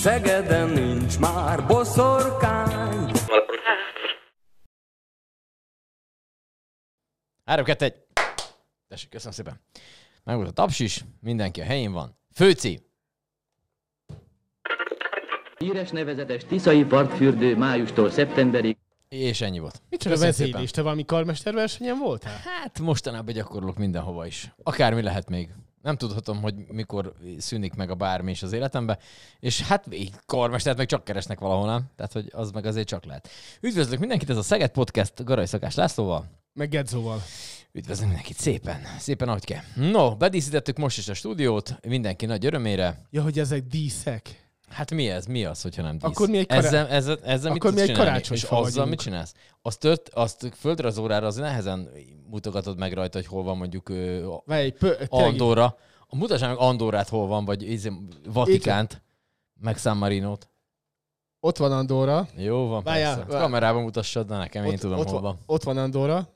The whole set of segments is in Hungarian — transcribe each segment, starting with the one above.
Szegeden nincs már boszorkány. 3, 2, 1. Tessék, köszönöm szépen. Meg volt a taps is, mindenki a helyén van. Főci. Híres nevezetes Tiszai partfürdő májustól szeptemberig És ennyi volt. Micsoda vezénylés? Te valami karmesterversenyen voltál? Hát mostanában gyakorlok mindenhova is. Akármi lehet még. Nem tudhatom, hogy mikor szűnik meg a bármi is az életembe. És hát így karmestert meg csak keresnek valahol, nem? Tehát, hogy az meg azért csak lehet. Üdvözlök mindenkit, ez a Szeged Podcast Garai Szakás Lászlóval. Meg Gedzóval. Üdvözlök mindenkit szépen, szépen ahogy kell. No, bedíszítettük most is a stúdiót, mindenki nagy örömére. Ja, hogy ezek díszek. Hát mi ez? Mi az, hogyha nem dísz? Akkor mi egy kará- ezzel, ezzel, ezzel mit Akkor mi tudsz egy És azzal mit csinálsz? Azt, tört, azt földrajzórára az nehezen mutogatod meg rajta, hogy hol van mondjuk egy pö- Andorra. Mutassál meg Andorrát, hol van, vagy Vatikánt, meg San Marinót. Ott van Andorra. Jó van, Várjál, persze. vár- Kamerában mutassad, de nekem én ott, tudom, ott, hol van, van. ott van Andorra.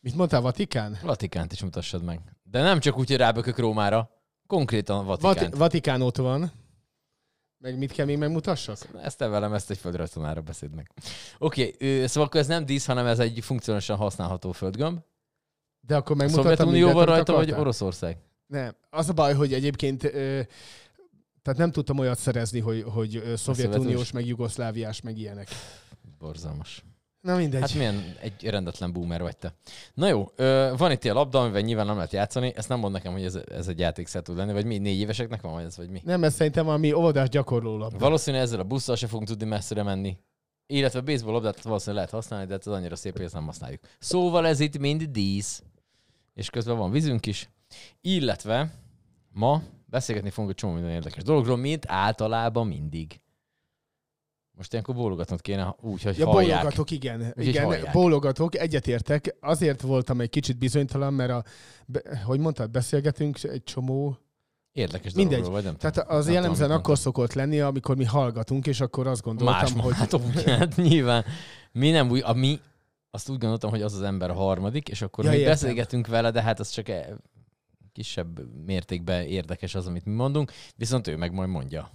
Mit mondtál, Vatikán? Vatikánt is mutassad meg. De nem csak úgy, hogy rábökök Rómára. Konkrétan Vatikánt. Vati- Vatikán ott van. Meg mit kell még megmutassak? Ezt te velem, ezt egy földrajztanára beszéd meg. Oké, okay, szóval akkor ez nem dísz, hanem ez egy funkcionálisan használható földgömb. De akkor megmutattam Szovjetunió van rajta, vagy? Oroszország? Nem. Az a baj, hogy egyébként ö, tehát nem tudtam olyat szerezni, hogy, hogy szovjetuniós? meg jugoszláviás, meg ilyenek. Borzalmas. Na mindegy. Hát milyen egy rendetlen boomer vagy te. Na jó, ö, van itt ilyen labda, amivel nyilván nem lehet játszani. Ezt nem mond nekem, hogy ez, ez egy játékszer tud lenni, vagy mi? Négy éveseknek van, ez, vagy mi? Nem, ez szerintem valami óvodás gyakorló labda. Valószínűleg ezzel a busszal se fogunk tudni messzire menni. Illetve baseball labdát valószínűleg lehet használni, de ez annyira szép, hogy ezt nem használjuk. Szóval ez itt mind dísz. És közben van vízünk is. Illetve ma beszélgetni fogunk egy csomó minden érdekes dologról, mint általában mindig. Most ilyenkor bólogatnod kéne úgy, hogy Ja, hallják. bólogatok, igen. Igen, hallják. bólogatok, egyetértek. Azért voltam egy kicsit bizonytalan, mert a, be, hogy mondtad, beszélgetünk egy csomó. Érdekes Mindegy. vagy nem Tehát az Nem jellemzően tudom, akkor szokott lenni, amikor mi hallgatunk, és akkor azt gondoltam, Más hogy... mondhatok, hát nyilván. Mi nem úgy, a mi, azt úgy gondoltam, hogy az az ember a harmadik, és akkor Ja, mi értem. beszélgetünk vele, de hát az csak e- kisebb mértékben érdekes az, amit mi mondunk, viszont ő meg majd mondja,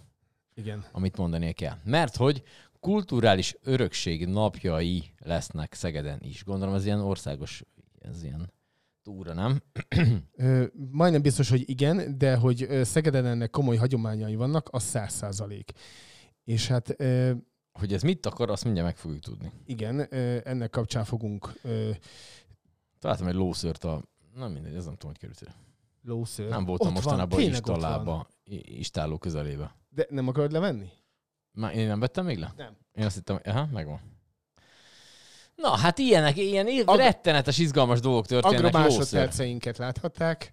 Igen. amit mondania kell. Mert hogy kulturális örökség napjai lesznek Szegeden is. Gondolom ez ilyen országos, ez ilyen túra, nem? Ö, majdnem biztos, hogy igen, de hogy Szegeden ennek komoly hagyományai vannak, az száz százalék. És hát ö, Hogy ez mit akar, azt mindjárt meg fogjuk tudni. igen, ö, ennek kapcsán fogunk ö, Találtam egy lószőrt a... Nem mindegy, ez nem tudom, hogy került ide. Lószőr. Nem voltam Ott mostanában van. istallába, i- istáló közelébe. De nem akarod levenni? Már én nem vettem még le? Nem. Én azt hittem, aha, megvan. Na, hát ilyenek, ilyen Ag- rettenetes, izgalmas dolgok történnek. Lószőr. másodperceinket láthatták.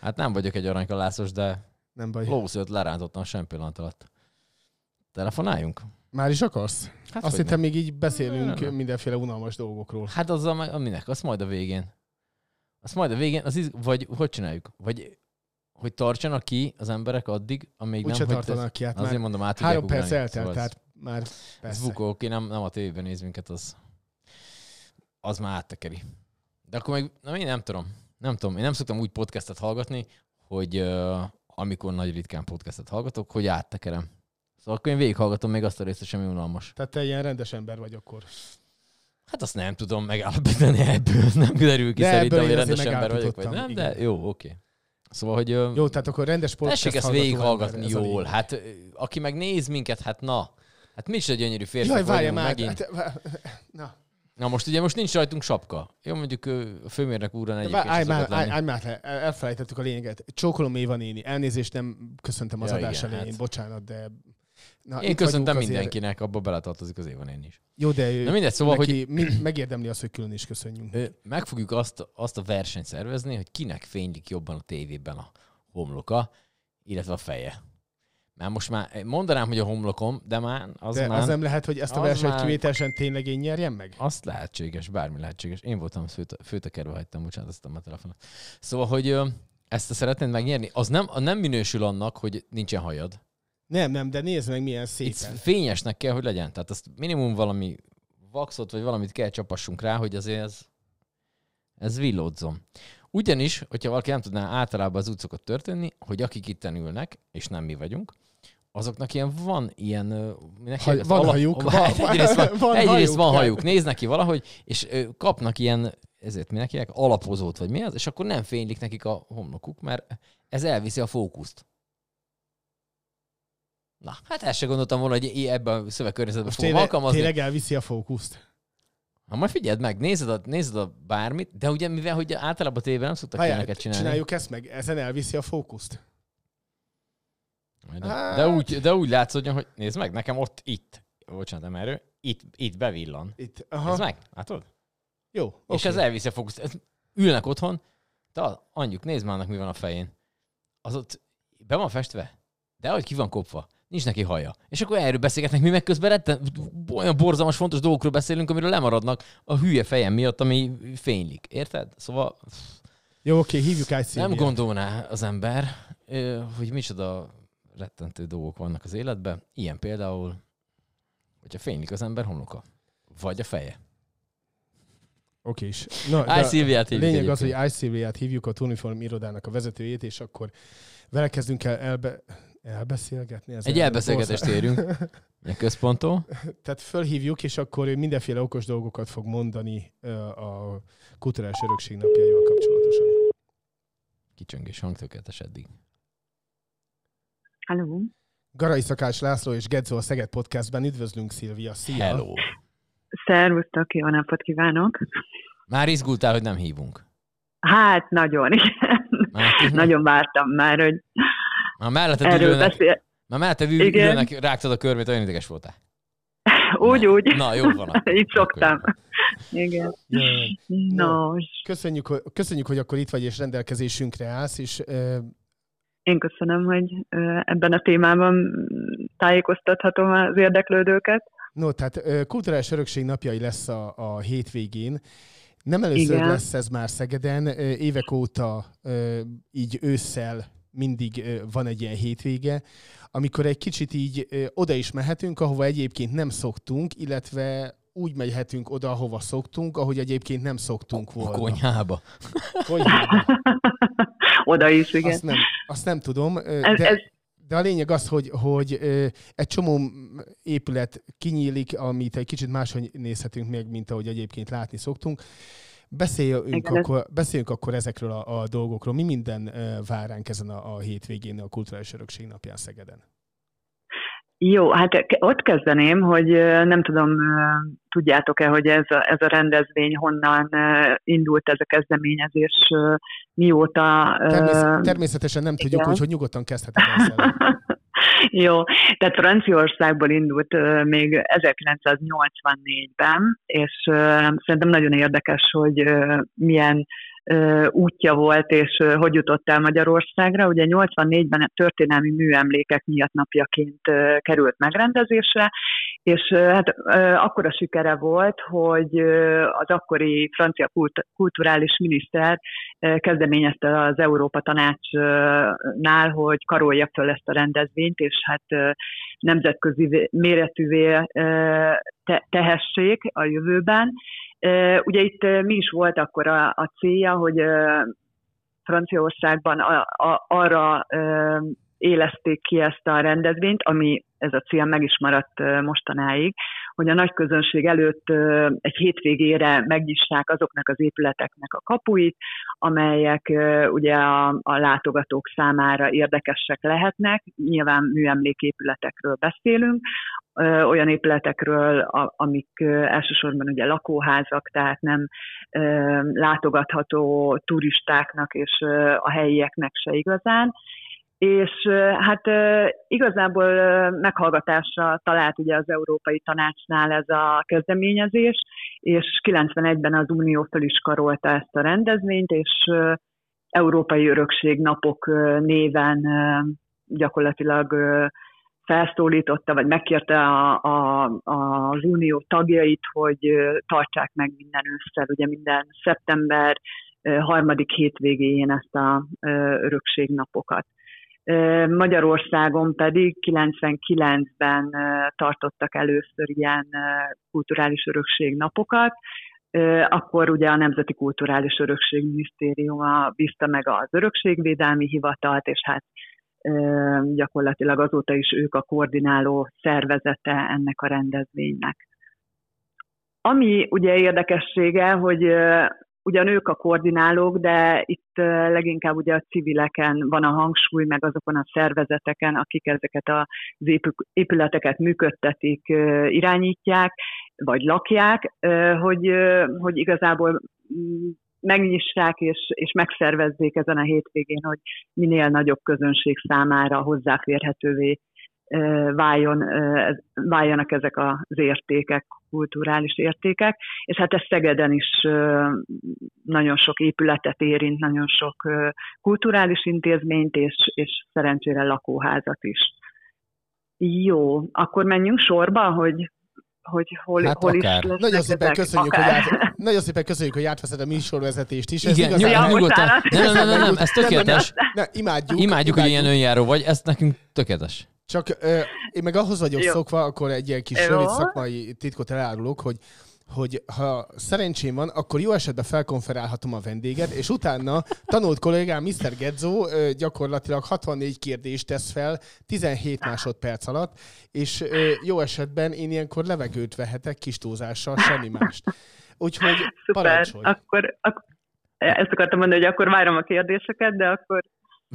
Hát nem vagyok egy aranykalászos, de Nem baj. lószőrt lerántottam sem pillanat alatt. Telefonáljunk? Már is akarsz? Hát Azt hittem még így beszélünk Nem, nem. mindenféle unalmas dolgokról. Hát azzal meg, aminek, azt majd a végén. Azt majd a végén, az iz... vagy hogy csináljuk? Vagy hogy tartsanak ki az emberek addig, amíg Úgyse nem, hogy tartanak ki, hát Azért már mondom, át három perc eltelt, Szóval ez- tehát már Ez persze. bukó, aki nem, nem a tévében néz minket, az, az már áttekeri. De akkor meg, nem, én nem tudom. Nem tudom, én nem szoktam úgy podcastet hallgatni, hogy uh, amikor nagy ritkán podcastet hallgatok, hogy áttekerem. Szóval akkor én végighallgatom még azt a részt, sem unalmas. Tehát te ilyen rendes ember vagy akkor. Hát azt nem tudom megállapítani ebből, nem derül ki De szerintem, hogy rendes ember vagyok, vagy nem, megállapítottam, de jó, oké. Szóval, hogy Jó, tehát akkor rendes podcast tessék ezt végighallgatni jól. Hát aki meg néz minket, hát na. Hát mi is egy gyönyörű férfi Jaj, vagyunk már. megint. Hát, na, Na most ugye most nincs rajtunk sapka. Jó, mondjuk a főmérnök vá- egyébként állj már, állj, már le, el- elfelejtettük a lényeget. Csókolom Éva néni, elnézést nem köszöntem az Ja, adás igen, elején, hát. bocsánat, de Na, Én köszöntem mindenkinek, abba beletartozik az Évan én is. Jó, de ő, Na mindegy, szóval, mind megérdemli azt, hogy külön is köszönjünk. Meg fogjuk azt, azt a versenyt szervezni, hogy kinek fénylik jobban a tévében a homloka, illetve a feje. Mert most már mondanám, hogy a homlokom, de már az De már... az nem lehet, hogy ezt a versenyt már- kivételesen tényleg én nyerjem meg? Azt lehetséges, bármi lehetséges. Én voltam főte, főtekerbe hagytam, bocsánat, azt a telefonot. Szóval, hogy ezt a szeretnéd megnyerni, az nem, nem minősül annak, hogy nincsen hajad. Nem, nem, de nézd meg milyen Itt szépen. fényesnek kell, hogy legyen. Tehát azt minimum valami vaxot, vagy valamit kell csapassunk rá, hogy azért ez, ez villódzom. Ugyanis, hogyha valaki nem tudná általában az úgy szokott történni, hogy akik itt ülnek, és nem mi vagyunk, azoknak ilyen van ilyen... Haj- van Alap- hajuk. Van, egyrészt van, van egyrészt hajuk, van hajuk, néznek ki valahogy, és kapnak ilyen, ezért hívják, alapozót, vagy mi az, és akkor nem fénylik nekik a homlokuk, mert ez elviszi a fókuszt. Na, hát ezt se gondoltam volna, hogy ebben a szövegkörnyezetben Most fogom alkalmazni. tényleg elviszi a fókuszt. Ha majd figyeld meg, nézed a, nézed a bármit, de ugye mivel hogy általában tévében nem szoktak Várjál, ilyeneket csinálni. csináljuk ezt meg, ezen elviszi a fókuszt. De, Hát- de, úgy, de úgy látszódjon, hogy nézd meg, nekem ott itt, bocsánat, nem erő, itt, itt bevillan. Itt, Nézd aha, meg, látod? jó. Okay. És ez elviszi a fókuszt. Ülnek otthon, de anyjuk, nézd már annak, mi van a fején. Az ott be van festve, de hogy ki van kopva. Nincs neki haja. És akkor erről beszélgetnek, mi meg közben retten, olyan borzalmas, fontos dolgokról beszélünk, amiről lemaradnak a hülye fejem miatt, ami fénylik. Érted? Szóval Jó, oké, hívjuk át nem gondolná az ember, hogy micsoda rettentő dolgok vannak az életben. Ilyen például, hogyha fénylik az ember homloka. Vagy a feje. Oké is. Na, a hívjuk lényeg az, hogy Szilviát hívjuk a Tuniform irodának a vezetőjét, és akkor vele kezdünk el elbe, elbeszélgetni. Ez Egy elbeszélgetést érünk. Ilyen központtól. Tehát fölhívjuk, és akkor ő mindenféle okos dolgokat fog mondani a kulturális örökség napjaival kapcsolatosan. Kicsöngés hangtökéletes eddig. Hello. Garai Szakás László és Gedzo a Szeged Podcastben üdvözlünk, Szilvia. Szia! Hello. Szervusztok, jó napot kívánok. Már izgultál, hogy nem hívunk. Hát nagyon, igen. Már, Nagyon vártam már, hogy már melletted erről ülőnek, beszél. már Igen. ülőnek rágtad a körmét, olyan ideges voltál. Úgy, úgy. Na, jó van. akkor. Így szoktam. Akkor Igen. Nos, Köszönjük, hogy- köszönjük, hogy akkor itt vagy és rendelkezésünkre állsz, és ö, én köszönöm, hogy ebben a témában tájékoztathatom az érdeklődőket. no, tehát kulturális örökség napjai lesz a, a hétvégén. Nem először Igen. lesz ez már Szegeden, évek óta így ősszel mindig van egy ilyen hétvége, amikor egy kicsit így oda is mehetünk, ahova egyébként nem szoktunk, illetve úgy mehetünk oda, ahova szoktunk, ahogy egyébként nem szoktunk A volna. konyhába. Konyhába. Oda is, igen. Azt nem, azt nem tudom, Ez, de, ez, de a lényeg az, hogy, hogy egy csomó épület kinyílik, amit egy kicsit máshogy nézhetünk meg, mint ahogy egyébként látni szoktunk. Beszéljünk, Igen, ez- akkor, beszéljünk akkor ezekről a, a dolgokról. Mi minden vár ránk ezen a, a hétvégén a Kulturális Örökség napján Szegeden? Jó, hát ott kezdeném, hogy nem tudom, tudjátok-e, hogy ez a, ez a rendezvény honnan indult ez a kezdeményezés, mióta... természetesen nem tudjuk, igen. hogy, hogy nyugodtan kezdheted ezzel. Jó, tehát Franciaországból indult ö, még 1984-ben, és ö, szerintem nagyon érdekes, hogy ö, milyen útja volt, és hogy jutott el Magyarországra. Ugye 84-ben a történelmi műemlékek miatt napjaként került megrendezésre, és hát akkora sikere volt, hogy az akkori francia kult- kulturális miniszter kezdeményezte az Európa Tanácsnál, hogy karolja föl ezt a rendezvényt, és hát nemzetközi vé- méretűvé te- tehessék a jövőben. Ugye itt mi is volt akkor a, a célja, hogy Franciaországban a, a, arra éleszték ki ezt a rendezvényt, ami ez a cél meg is maradt mostanáig, hogy a nagy közönség előtt egy hétvégére megnyissák azoknak az épületeknek a kapuit, amelyek ugye a, a látogatók számára érdekesek lehetnek. Nyilván műemléképületekről beszélünk, olyan épületekről, amik elsősorban ugye lakóházak, tehát nem látogatható turistáknak és a helyieknek se igazán. És hát igazából meghallgatásra talált ugye az Európai Tanácsnál ez a kezdeményezés, és 91-ben az Unió föl is karolta ezt a rendezvényt, és Európai Örökség napok néven gyakorlatilag felszólította, vagy megkérte a, a, az unió tagjait, hogy tartsák meg minden ősszel, ugye minden szeptember harmadik hétvégén ezt a örökségnapokat. Magyarországon pedig 99-ben tartottak először ilyen kulturális örökségnapokat, akkor ugye a Nemzeti Kulturális Örökség Minisztériuma bízta meg az Örökségvédelmi Hivatalt, és hát gyakorlatilag azóta is ők a koordináló szervezete ennek a rendezvénynek. Ami ugye érdekessége, hogy ugyan ők a koordinálók, de itt leginkább ugye a civileken van a hangsúly, meg azokon a szervezeteken, akik ezeket az épületeket működtetik, irányítják, vagy lakják, hogy, hogy igazából mm, megnyissák és, és megszervezzék ezen a hétvégén, hogy minél nagyobb közönség számára hozzáférhetővé váljon, váljanak ezek az értékek, kulturális értékek, és hát ez Szegeden is nagyon sok épületet érint, nagyon sok kulturális intézményt, és, és szerencsére lakóházat is. Jó, akkor menjünk sorba, hogy hogy hol, Hát hol is akár. lesznek Nagyon szépen, ezek. köszönjük, hogy Akár. át, nagyon szépen köszönjük, hogy átveszed a műsorvezetést is. Ez Igen, igazán- nyugodtan. Nem, nem, nem, nem, ez tökéletes. Ne, imádjuk. Imádjuk, hogy ilyen önjáró vagy, ez nekünk tökéletes. Csak ö, én meg ahhoz vagyok Jó. szokva, akkor egy ilyen kis Jó. rövid szakmai titkot elárulok, hogy hogy ha szerencsém van, akkor jó esetben felkonferálhatom a vendéget, és utána tanult kollégám Mr. Gedzo ö, gyakorlatilag 64 kérdést tesz fel 17 másodperc alatt, és jó esetben én ilyenkor levegőt vehetek kis túlzással, semmi mást. Úgyhogy Szuper, parancsolj. akkor, akkor ezt akartam mondani, hogy akkor várom a kérdéseket, de akkor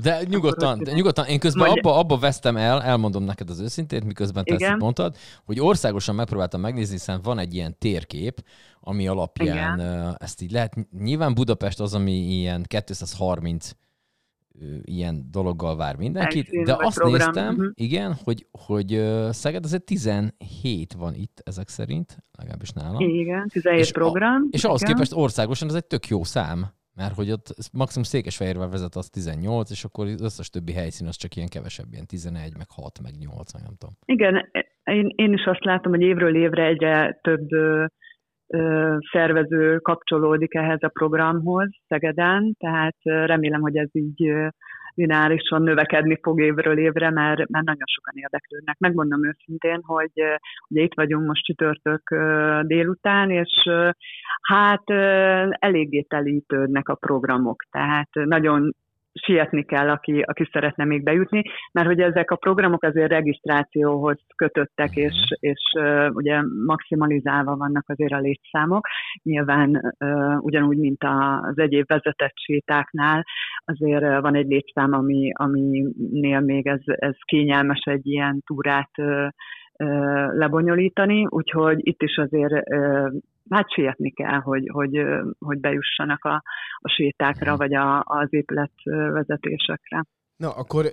De nyugodtan, de nyugodtan, én közben Mondja. abba, abba vesztem el, elmondom neked az őszintét, miközben te ezt Igen. mondtad, hogy országosan megpróbáltam megnézni, hiszen van egy ilyen térkép, ami alapján ö, ezt így lehet, nyilván Budapest az, ami ilyen 230 ö, ilyen dologgal vár mindenkit, de azt program, néztem, mhm. igen, hogy, hogy Szeged azért 17 van itt ezek szerint, legalábbis nálam. igen, 17 És a- program. És ahhoz igen. képest országosan ez egy tök jó szám, mert hogy ott maximum Székesfehérvel vezet az 18, és akkor az összes többi helyszín az csak ilyen kevesebb, ilyen 11, meg 6, meg 8, meg nem tudom. Igen, én, én is azt látom, hogy évről évre egyre több ö, ö, szervező kapcsolódik ehhez a programhoz Szegeden, tehát remélem, hogy ez így lineárisan növekedni fog évről évre, mert, mert nagyon sokan érdeklődnek. Megmondom őszintén, hogy ugye itt vagyunk most csütörtök délután, és hát eléggé telítődnek a programok, tehát nagyon sietni kell, aki, aki szeretne még bejutni, mert hogy ezek a programok azért regisztrációhoz kötöttek, Mhm. és, és uh, ugye maximalizálva vannak azért a létszámok. Nyilván uh, ugyanúgy, mint a, az egyéb vezetett sétáknál, azért uh, van egy létszám, ami, aminél még ez, ez kényelmes egy ilyen túrát uh, lebonyolítani, úgyhogy itt is azért hát sietni kell, hogy, hogy, hogy bejussanak a, a sétákra, vagy a, az épületvezetésekre. Na, akkor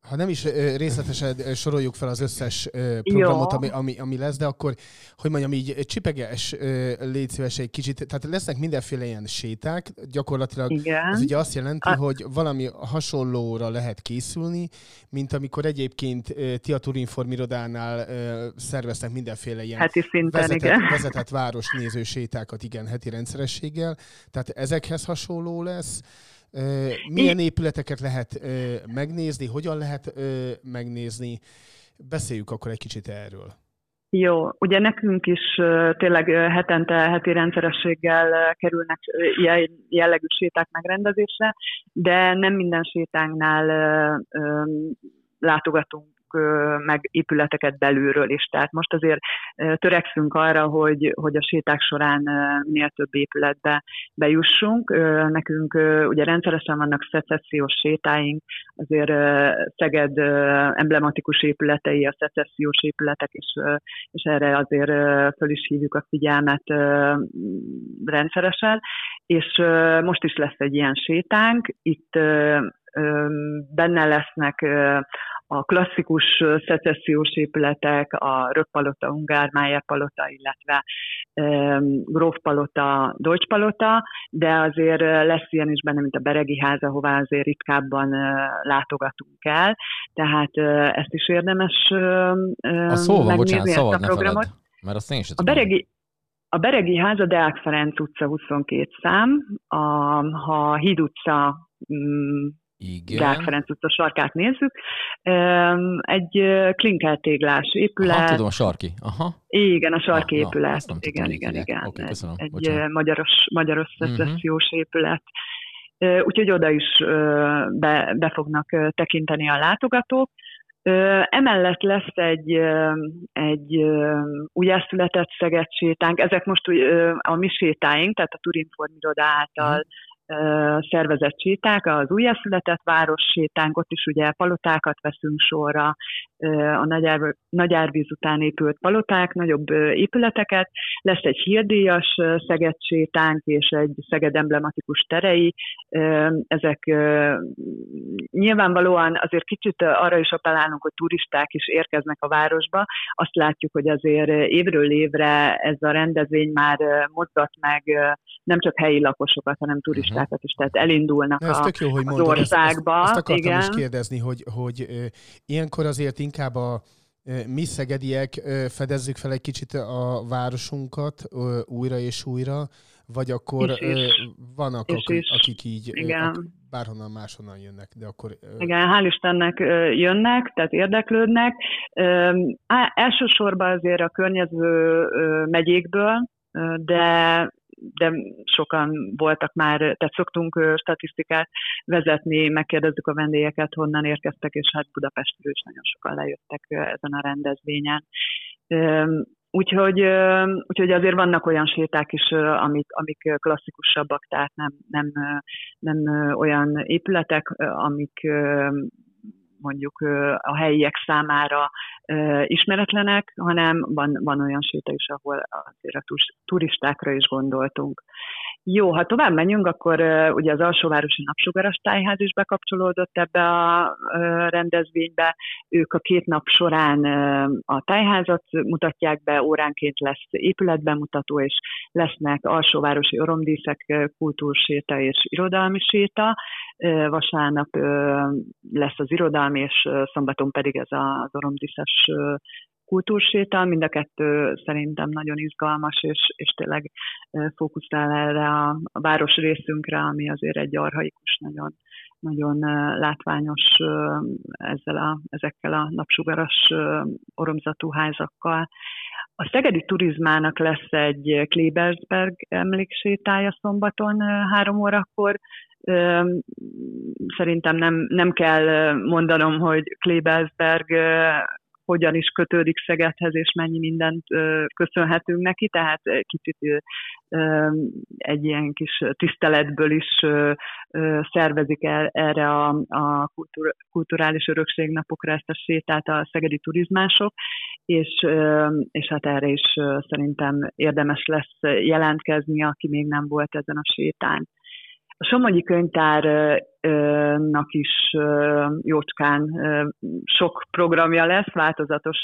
ha nem is részletesen soroljuk fel az összes programot, ami, ami, ami lesz, de akkor, hogy mondjam, így csipeges légy szíves egy kicsit, tehát lesznek mindenféle ilyen séták, gyakorlatilag Igen. ez ugye azt jelenti, A- hogy valami hasonlóra lehet készülni, mint amikor egyébként ti a Turinform irodánál szerveztek mindenféle ilyen Heti szinten, vezetett, igen. vezetett városnéző sétákat, igen, heti rendszerességgel. Tehát ezekhez hasonló lesz. Milyen épületeket lehet megnézni, hogyan lehet megnézni? Beszéljük akkor egy kicsit erről. Jó, ugye nekünk is tényleg hetente, heti rendszerességgel kerülnek ilyen jellegű séták megrendezésre, de nem minden sétánknál látogatunk meg épületeket belülről is. Tehát most azért törekszünk arra, hogy, hogy a séták során minél több épületbe bejussunk. Nekünk ugye rendszeresen vannak szecessziós sétáink, azért Szeged emblematikus épületei, a szecessziós épületek, és, és erre azért föl is hívjuk a figyelmet rendszeresen. És most is lesz egy ilyen sétánk. Itt benne lesznek a klasszikus szecessziós épületek, a Röppalota, Ungármájer palota, illetve Gróf palota, Deutsch palota, de azért lesz ilyen is benne, mint a Beregi ház, ahová azért ritkábban látogatunk el, tehát ezt is érdemes A szóval, bocsánat, ezt szabad a ne programot. feled, mert azt én sem A. Beregi, a Beregi ház a Deák Ferenc utca 22 szám, a, ha a Híd utca Igen. Ferenc utca sarkát nézzük, egy ö, klinkertéglás épület, Aha, tudom, a sarki. Aha. igen, a sarki Na, na, épület, tudtam, igen, igen, hívják. igen, Oké, köszönöm, egy bocsánat. magyaros, magyaros Mhm. szecessziós épület. Ö, Úgyhogy oda is be, be fognak tekinteni a látogatók. Emellett lesz egy, egy újjászületett Szeged sétánk. Ezek most a mi sétáink, tehát a Turinform iroda által ö, szervezett séták, az újjászületett város sétánk, ott is ugye palotákat veszünk sorra, a Nagyár, Nagyárvíz után épült paloták, nagyobb épületeket, lesz egy hírdíjas Szeged sétánk és egy Szeged emblematikus terei. Ezek nyilvánvalóan azért kicsit arra is appellálunk, hogy turisták is érkeznek a városba. Azt látjuk, hogy azért évről évre ez a rendezvény már mozgat meg nem csak helyi lakosokat, hanem turistákat is, tehát elindulnak Na, ez a, tök jó, hogy az mondod. Ezt, ezt, országba. ezt akartam igen. is kérdezni, hogy, hogy ö, ilyenkor azért inkább a mi szegediek fedezzük fel egy kicsit a városunkat ö, újra és újra, vagy akkor is. vannak, És akik, is. akik így Igen. ak- bárhonnan máshonnan jönnek, de akkor... Igen, hál' Istennek jönnek, tehát érdeklődnek. Elsősorban azért a környező megyékből, de de sokan voltak már, tehát szoktunk statisztikát vezetni, megkérdezzük a vendégeket, honnan érkeztek, és hát Budapestről is nagyon sokan lejöttek ezen a rendezvényen. Úgyhogy, úgyhogy azért vannak olyan séták is, amik, amik klasszikusabbak, tehát nem, nem, nem olyan épületek, amik mondjuk a helyiek számára ismeretlenek, hanem van, van olyan séta is, ahol azért a turistákra is gondoltunk. Jó, ha tovább menjünk, akkor ö, ugye az Alsóvárosi Napsugaras Tájház is bekapcsolódott ebbe a ö, rendezvénybe. Ők a két nap során ö, a tájházat mutatják be, óránként lesz épületbemutató, és lesznek alsóvárosi oromdíszek, ö, kultúrséta és irodalmi séta. Ö, Vasárnap ö, lesz az irodalmi, és ö, szombaton pedig ez az oromdíszes ö, kultúrséta, mind a kettő szerintem nagyon izgalmas, és, és tényleg fókuszál erre a, a város részünkre, ami azért egy arhaikus, nagyon, nagyon látványos ezzel a, ezekkel a napsugaras oromzatú házakkal. A Szegedi Turizmának lesz egy Klebersberg emléksétája szombaton három órakor. Szerintem nem, nem kell mondanom, hogy Klebersberg hogyan is kötődik Szegedhez, és mennyi mindent köszönhetünk neki, tehát kicsit egy ilyen kis tiszteletből is szervezik el erre a, a kultur, kulturális örökségnapokra ezt a sétát a szegedi turizmások, és, és hát erre is szerintem érdemes lesz jelentkezni, aki még nem volt ezen a sétán. A Somogyi könyvtárnak is jócskán sok programja lesz, változatos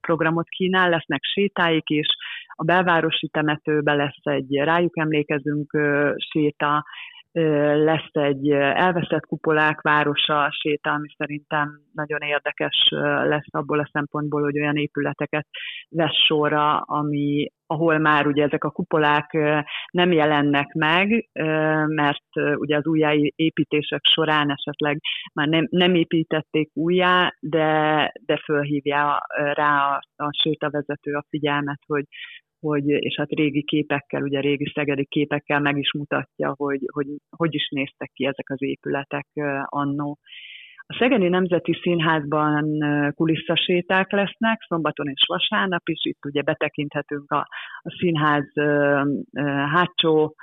programot kínál, lesznek sétáik is, a belvárosi temetőbe lesz egy rájuk emlékezünk séta, lesz egy elveszett kupolák városa séta, ami szerintem nagyon érdekes lesz abból a szempontból, hogy olyan épületeket vesz sorra, ami, ahol már ugye ezek a kupolák nem jelennek meg, mert ugye az újjáépítések során esetleg már nem, nem építették újjá, de, de fölhívja rá a, a sétavezető a figyelmet, hogy, hogy, és hát régi képekkel, ugye régi szegedi képekkel meg is mutatja, hogy hogy, hogy is néztek ki ezek az épületek annó. A Szegedi Nemzeti Színházban ö, kuliszaséták lesznek, szombaton és vasárnap is, itt ugye betekinthetünk a, a színház hátsó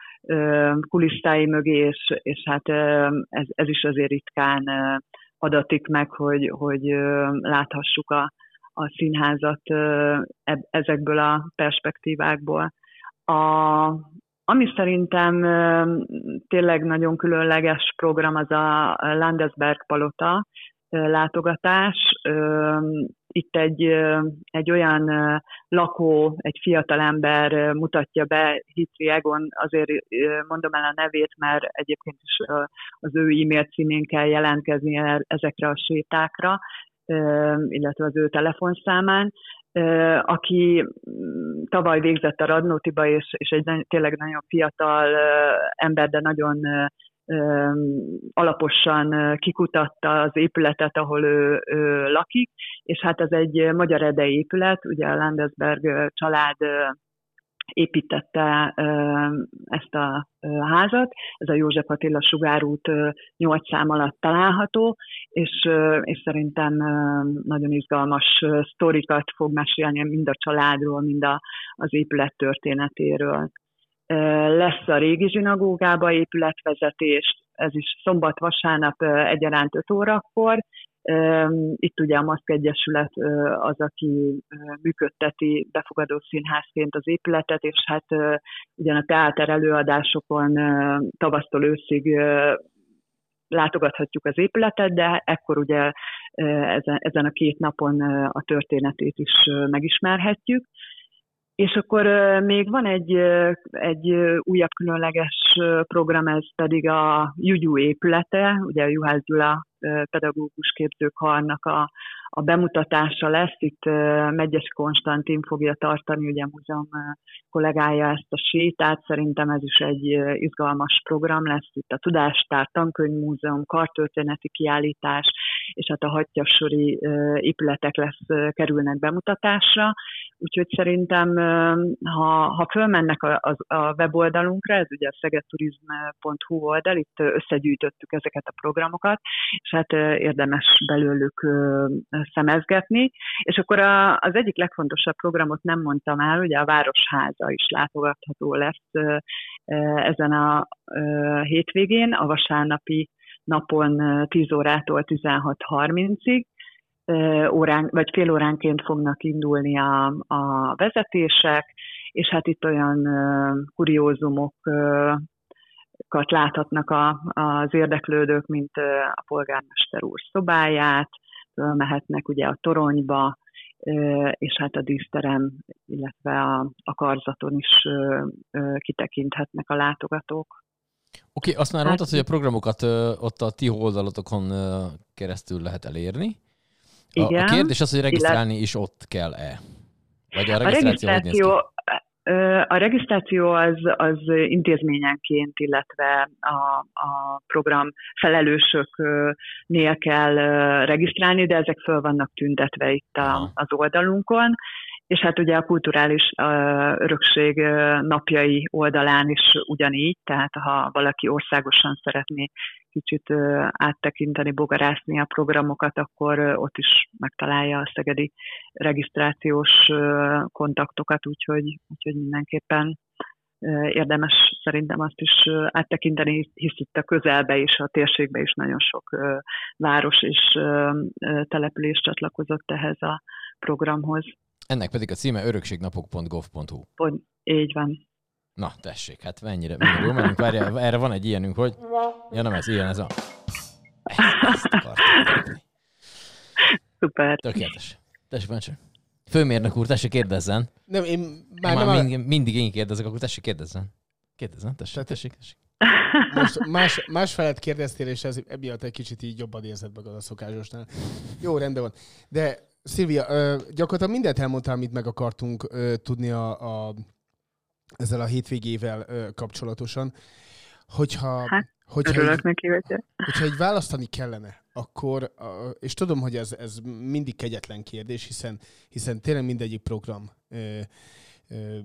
kulisszái mögé, és, és hát ez, ez is azért ritkán adatik meg, hogy, hogy láthassuk a, a színházat ezekből a perspektívákból. A Ami szerintem tényleg nagyon különleges program az a Landesberg Palota látogatás. Itt egy, egy olyan lakó, egy fiatalember mutatja be Hitri Egon, azért mondom el a nevét, mert egyébként is az ő e-mail címén kell jelentkezni ezekre a sétákra, illetve az ő telefonszámán aki mm, tavaly végzett a Radnótiba, és, és egy tényleg nagyon fiatal ember, de nagyon alaposan kikutatta az épületet, ahol ő, ő lakik, és hát ez egy magyar ede épület, ugye a Landesberg család építette ezt a házat, ez a József Attila sugárút ö, nyolc szám alatt található, és, és szerintem nagyon izgalmas sztorikat fog mesélni mind a családról, mind a, az épület történetéről. Lesz a régi zsinagógába épületvezetés, ez is szombat-vasárnap egyaránt 5 órakor. Itt ugye a Maszk Egyesület az, aki működteti befogadó színházként az épületet, és hát ugyan a teáter előadásokon tavasztól őszig látogathatjuk az épületet, de ekkor ugye ezen, ezen a két napon a történetét is megismerhetjük. És akkor még van egy, egy újabb különleges program, ez pedig a Jugyú épülete, ugye a Juhász Gyula pedagógus képzőkarnak a, a bemutatása lesz. Itt Megyes Konstantin fogja tartani, ugye a múzeum kollégája ezt a sétát. Szerintem ez is egy izgalmas program lesz. Itt a Tudástár, Tankönyvmúzeum, kartörténeti kiállítás, és hát a hattyasori épületek lesz, kerülnek bemutatásra. Úgyhogy szerintem, ha, ha fölmennek a, a, a weboldalunkra, ez ugye a szegedturizm.hu oldal, itt összegyűjtöttük ezeket a programokat, és hát érdemes belőlük szemezgetni. És akkor a, az egyik legfontosabb programot nem mondtam el, ugye a Városháza is látogatható lesz ezen a hétvégén, a vasárnapi napon ö, 10 órától 16.30-ig, ö, órán, vagy fél óránként fognak indulni a, a vezetések, és hát itt olyan kuriózumokat láthatnak a, az érdeklődők, mint a polgármester úr szobáját, mehetnek ugye a toronyba, és hát a díszterem, illetve a, a karzaton is kitekinthetnek a látogatók. Oké, okay, azt már Hát- mondtad, hogy a programokat ö, ott a ti oldalotokon ö, keresztül lehet elérni. A, a Igen, kérdés az, hogy regisztrálni is ott kell-e? Vagy a A regisztráció, ki? regisztráció, a regisztráció az, az intézményenként, illetve a, a program felelősöknél kell regisztrálni, de ezek föl vannak tüntetve itt a, az oldalunkon. És hát ugye a kulturális örökség napjai oldalán is ugyanígy, tehát ha valaki országosan szeretné kicsit áttekinteni, bogarászni a programokat, akkor ott is megtalálja a szegedi regisztrációs kontaktokat, úgyhogy, úgyhogy mindenképpen érdemes szerintem azt is áttekinteni, hisz itt a közelbe is, a térségbe is nagyon sok város és település csatlakozott ehhez a programhoz. Ennek pedig a címe örökségnapok.gov.hu. Pont így van. Na, tessék, hát mennyire, mennyire jó menjünk. Várjál, erre van egy ilyenünk, hogy... Ja, nem ez, ilyen ez a... Ezt. Szuper. Tökéletes. Tessék, Pancsi. Főmérnök úr, tessék kérdezzen. Nem, én már, Már, nem, mindig, mindig én kérdezek, akkor tessék kérdezzen. Kérdezzen, tessék, tessék, tessék. most más, más felett kérdeztél, és ez emiatt egy kicsit így jobban érzed magad a szokásosnál. Jó, rendben van. De Szilvia, ö, gyakorlatilag mindent elmondtál, amit meg akartunk ö, tudni a, a, ezzel a hétvégével ö, kapcsolatosan. Hogyha, Hát, hogyha, így, neki, hogy hogyha egy választani kellene, akkor, és tudom, hogy ez, ez mindig kegyetlen kérdés, hiszen, hiszen tényleg mindegyik program ö, ö,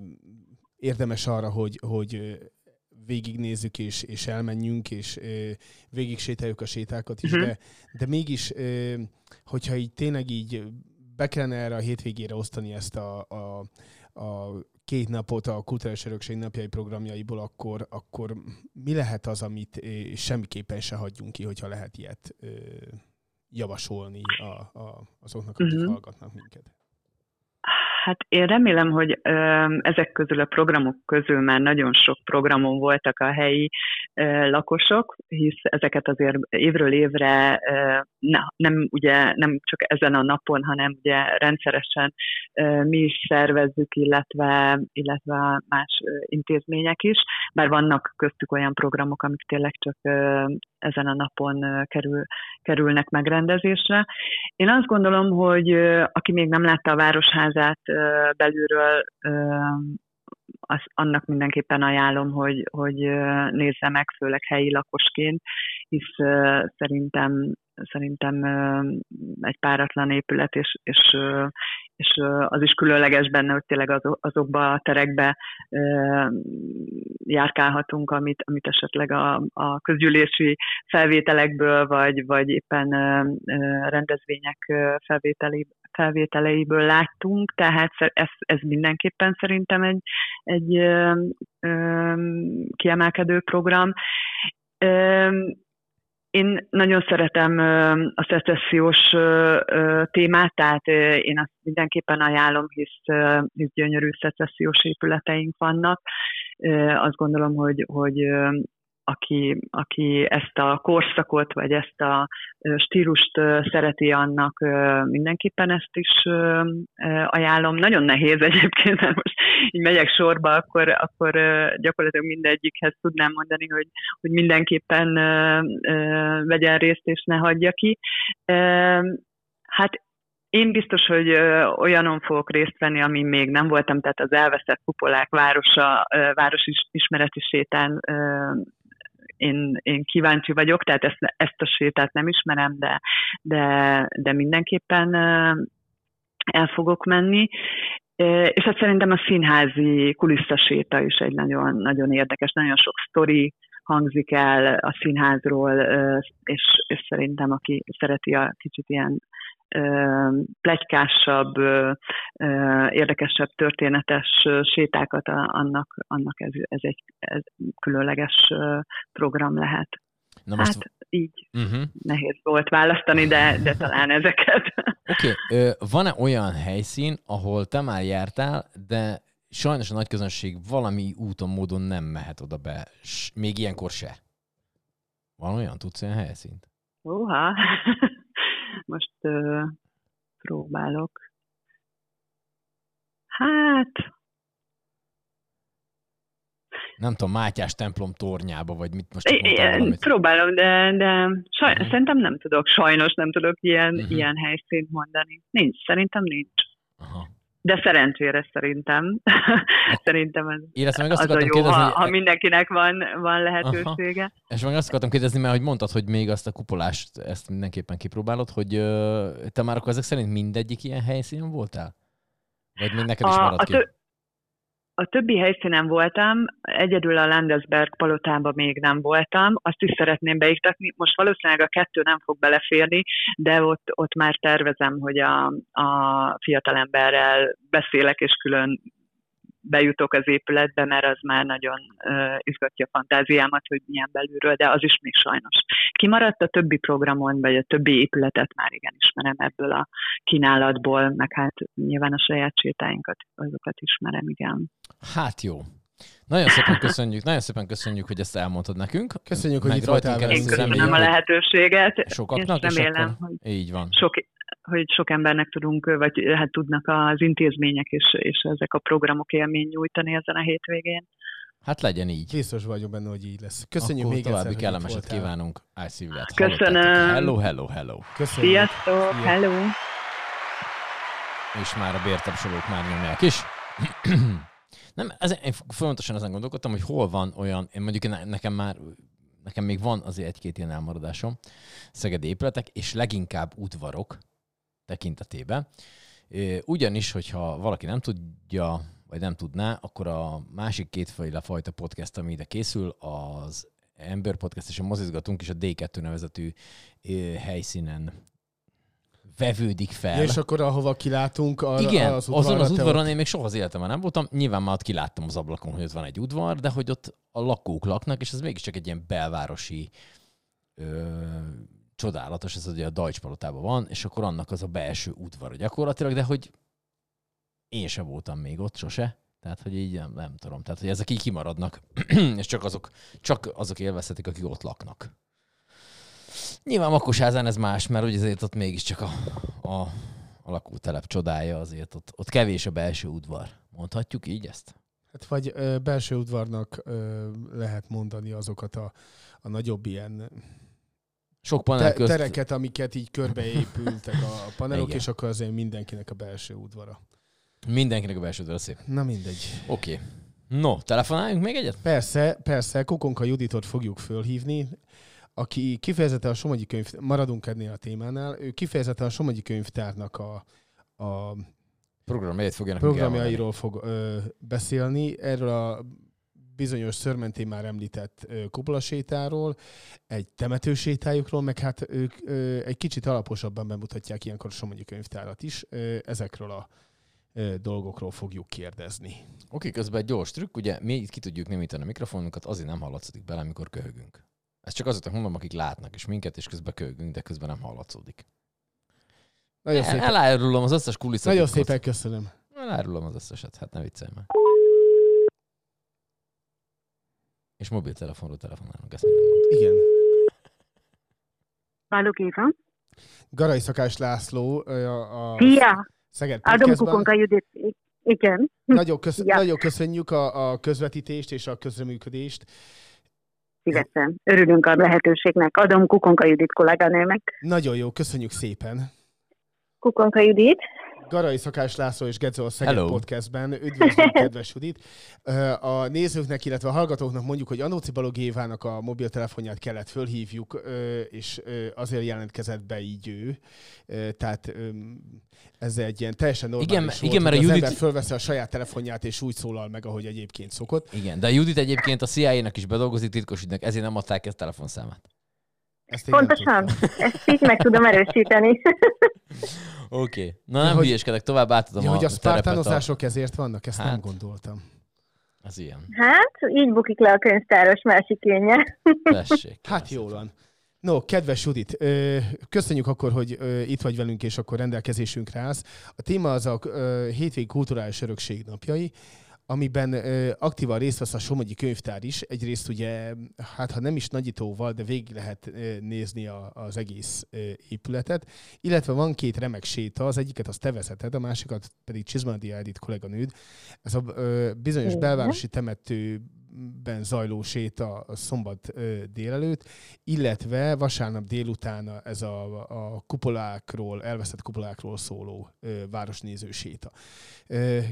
érdemes arra, hogy, hogy végignézzük és, és elmenjünk, és ö, végig sétáljuk a sétákat is, Mhm. de, de mégis, ö, hogyha így tényleg így be kellene erre a hétvégére osztani ezt a, a, a két napot a Kulturális Örökség napjai programjaiból, akkor, akkor mi lehet az, amit semmiképpen se hagyjunk ki, hogyha lehet ilyet ö, javasolni a, a, azoknak, akik Mhm. hallgatnak minket? Hát én remélem, hogy ö, ezek közül a programok közül már nagyon sok programon voltak a helyi ö, lakosok, hisz ezeket azért évről évre ö, ne, nem, ugye, nem csak ezen a napon, hanem ugye rendszeresen ö, mi is szervezzük, illetve, illetve más ö, intézmények is, bár vannak köztük olyan programok, amik tényleg csak ö, ezen a napon ö, kerül, kerülnek megrendezésre. Én azt gondolom, hogy ö, aki még nem látta a Városházát belülről, az, annak mindenképpen ajánlom, hogy, hogy nézze meg, főleg helyi lakosként, hisz szerintem szerintem egy páratlan épület, és, és, és az is különleges benne, hogy tényleg az, azokba a terekbe járkálhatunk, amit, amit esetleg a, a közgyűlési felvételekből, vagy, vagy éppen rendezvények felvételi, felvételeiből láttunk, tehát ez, ez mindenképpen szerintem egy, egy kiemelkedő program. Én nagyon szeretem a szecessziós témát, tehát én azt mindenképpen ajánlom, hisz, hisz gyönyörű szecessziós épületeink vannak. Azt gondolom, hogy, hogy aki, aki ezt a korszakot, vagy ezt a stílust szereti, annak mindenképpen ezt is ajánlom. Nagyon nehéz egyébként, mert most így megyek sorba, akkor, akkor gyakorlatilag mindegyikhez tudnám mondani, hogy, hogy mindenképpen vegyen részt és ne hagyja ki. Hát én biztos, hogy olyanon fogok részt venni, amin még nem voltam, tehát az elveszett kupolák városa, városi ismereti sétán én, én kíváncsi vagyok, tehát ezt, ezt a sétát nem ismerem, de, de, de mindenképpen el fogok menni. És hát szerintem a színházi kuliszaséta is egy nagyon, nagyon érdekes, nagyon sok sztori hangzik el a színházról, és, és szerintem aki szereti a kicsit ilyen plegykásabb, érdekesebb, történetes sétákat, annak, annak ez, ez egy ez különleges program lehet. Na most, Hát így uh-huh. nehéz volt választani, de, de talán ezeket. Oké, okay. van-e olyan helyszín, ahol te már jártál, de sajnos a nagy közönség valami úton, módon nem mehet oda be, s még ilyenkor se? Van olyan? Tudsz olyan helyszínt? Uha, most ö, próbálok. Hát, Nem tudom, Mátyás templom tornyába, vagy mit most csak mondtál valamit. próbálom, de, de saj, Mhm. szerintem nem tudok, sajnos nem tudok ilyen, Mhm. ilyen helyszínt mondani. Nincs, szerintem nincs. Aha. De szerencsére szerintem. szerintem ez Illetve meg azt az a jó, kérdezni, ha, ha mindenkinek van, van lehetősége. És meg azt akartam kérdezni, mert hogy mondtad, hogy még azt a kupolást, ezt mindenképpen kipróbálod, hogy te már akkor ezek szerint mindegyik ilyen helyszínen voltál? Vagy még neked is A, maradt a, ki? tö- a többi helyszínen voltam, egyedül a Landesberg palotában még nem voltam, azt is szeretném beiktatni. Most valószínűleg a kettő nem fog beleférni, de ott, ott már tervezem, hogy a, a fiatalemberrel beszélek, és külön bejutok az épületbe, mert az már nagyon uh, izgatja a fantáziámat, hogy milyen belülről, de az is még sajnos. Kimaradt a többi programon, vagy a többi épületet már igen ismerem ebből a kínálatból, meg hát nyilván a saját sétáinkat, azokat ismerem, igen. Hát jó. Nagyon szépen köszönjük, nagyon szépen köszönjük, hogy ezt elmondtad nekünk. Köszönjük, hogy Meg itt voltál Én velünk. köszönöm reméljük, a lehetőséget, Sokaknak, és és remélem, akkor hogy így van. sok, hogy sok embernek tudunk, vagy hát tudnak az intézmények és, és ezek a programok élmény nyújtani ezen a hétvégén. Hát legyen így. Biztos vagyok benne, hogy így lesz. Köszönjük akkor még további egyszer, kellemeset voltál. kívánunk. iSilvet. Köszönöm. Hello, hello, hello. Köszönjük. Sziasztok, Szia. hello! És már a bértapsolók már nyomják is. Nem, ez, én folyamatosan ezen gondolkodtam, hogy hol van olyan, én mondjuk ne- nekem már, nekem még van azért egy-két ilyen elmaradásom, szegedi épületek, és leginkább udvarok tekintetében. Ugyanis, hogyha valaki nem tudja, vagy nem tudná, akkor a másik kétfajta fajta podcast, ami ide készül, az Ember Podcast és a Mozizgatunk is a D2 nevezetű helyszínen vevődik fel. És akkor ahova kilátunk, a, Igen, az azon udvarra, az te udvaron ott- én még soha az életemben nem voltam. Nyilván már ott kiláttam az ablakon, hogy ott van egy udvar, de hogy ott a lakók laknak, és ez mégiscsak egy ilyen belvárosi ö, csodálatos, ez ugye a Deutsch palotában van, és akkor annak az a belső udvar gyakorlatilag, de hogy én sem voltam még ott sose. Tehát, hogy így nem, nem tudom. Tehát, hogy ezek így kimaradnak, és csak azok, csak azok élvezhetik, akik ott laknak. Nyilván Makosházán ez más, mert ugye azért ott mégiscsak a, a, a lakótelep csodája, azért ott, ott kevés a belső udvar. Mondhatjuk így ezt? Hát vagy ö, belső udvarnak ö, lehet mondani azokat a, a nagyobb ilyen Sok panel te, közt... tereket, amiket így körbeépültek a panelok, Igen. és akkor azért mindenkinek a belső udvara. Mindenkinek a belső udvara szép. Na mindegy. Oké. Okay. No, telefonáljunk még egyet? Persze, persze, Kukonka Juditot fogjuk fölhívni, aki kifejezetten a Somogyi könyv, maradunk ennél a témánál, ő kifejezetten a Somogyi könyvtárnak a, a Programjait fogja programjairól fog ö, beszélni, erről a bizonyos Szörmentén már említett kupolasétáról, egy temetősétájukról, meg hát ők egy kicsit alaposabban bemutatják ilyenkor a Somogyi könyvtárat is. Ezekről a dolgokról fogjuk kérdezni. Oké, közben egy gyors trükk, ugye mi itt ki tudjuk némítani a mikrofonunkat, azért nem hallatszódik bele, amikor köhögünk. Ezt csak azoknak mondom, akik látnak és minket, és közben köhögünk, de közben nem hallatszódik. Nagyon El, szépen, elárulom az összes kulisszat. nagyon szépen köszönöm. Elárulom az összeset, hát ne viccelj már. És mobiltelefonról telefonálunk, ezt nem. Igen. Balog Éva. Garai Szakás László a, a Szia! Szeged Adom Podcastban. Kukonka Judit. Igen. Nagyon, kösz, Ja. nagyon köszönjük a, a közvetítést és a közreműködést. Szívesen. Örülünk a lehetőségnek. Adom Kukonka Judit kolléganőmek. Nagyon jó, köszönjük szépen. Kukonka Judit. Garai Szakás László és Gedzo a Szeged Hello. Podcastben. Üdvözlünk, kedves Judit! A nézőknek, illetve a hallgatóknak mondjuk, hogy Anóci Balog Évának a mobiltelefonját kellett fölhívjuk, és azért jelentkezett be így ő. Tehát ez egy ilyen teljesen normális Igen, volt, igen, mert hogy a az Judit- ember fölveszi a saját telefonját, és úgy szólal meg, ahogy egyébként szokott. Igen, de a Judit egyébként a CIA-nak is bedolgozik titkosítnak, ezért nem adták ezt a telefonszámát. Ezt Pontosan. Ezt így meg tudom erősíteni. Oké. Okay. Na nem hogy- hülyeskedek, tovább átadom Ja, hogy a terepet szpartánozások ezért vannak, ezt nem Hát. gondoltam. Az ilyen. Hát, így bukik le a könyvtáros másik énje. Tessék. Hát jól van. No, kedves Judit, köszönjük akkor, hogy itt vagy velünk, és akkor rendelkezésünkre állsz. A téma az a hétvégi kulturális örökség napjai, amiben ö, aktívan részt vesz a Somogyi Könyvtár is. Egyrészt ugye, hát ha nem is nagyítóval, de végig lehet ö, nézni a, az egész ö, épületet. Illetve van két remek séta, az egyiket azt te vezeted, a másikat pedig Csizmadi Edith kolléganőd. Ez a ö, bizonyos belvárosi temetőben zajló séta a szombat délelőtt, illetve vasárnap délután ez a, a kupolákról, elveszett kupolákról szóló városnéző séta.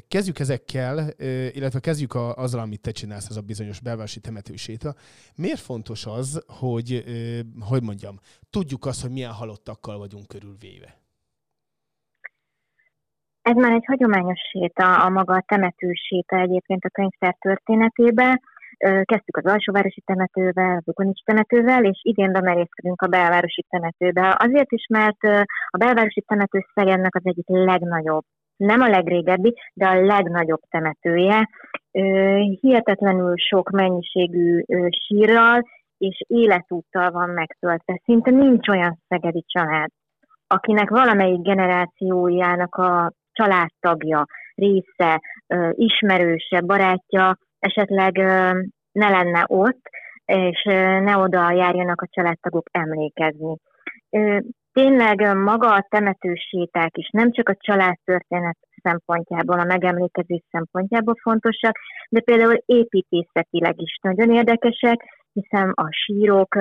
Kezdjük ezekkel, illetve kezdjük a, azzal, amit te csinálsz, ez a bizonyos belvárosi temetőséta. Miért fontos az, hogy, hogy mondjam, tudjuk azt, hogy milyen halottakkal vagyunk körülvéve? Ez már egy hagyományos séta, a maga a temetős séta egyébként a könyvtár történetébe. Ö, Kezdtük az alsóvárosi temetővel, az Ukonics temetővel, és idén bemerészkedünk a belvárosi temetőbe. Azért is, mert a belvárosi temető Szegednek az egyik legnagyobb, nem a legrégebbi, de a legnagyobb temetője. Hihetetlenül sok mennyiségű sírral és életúttal van megtöltve. Szinte nincs olyan szegedi család, akinek valamelyik generációjának a családtagja, része, ismerőse, barátja esetleg ne lenne ott, és ne oda járjanak a családtagok emlékezni. Tényleg maga a temetős séták is nem csak a családtörténet szempontjából, a megemlékezés szempontjából fontosak, de például építészetileg is nagyon érdekesek, hiszen a sírok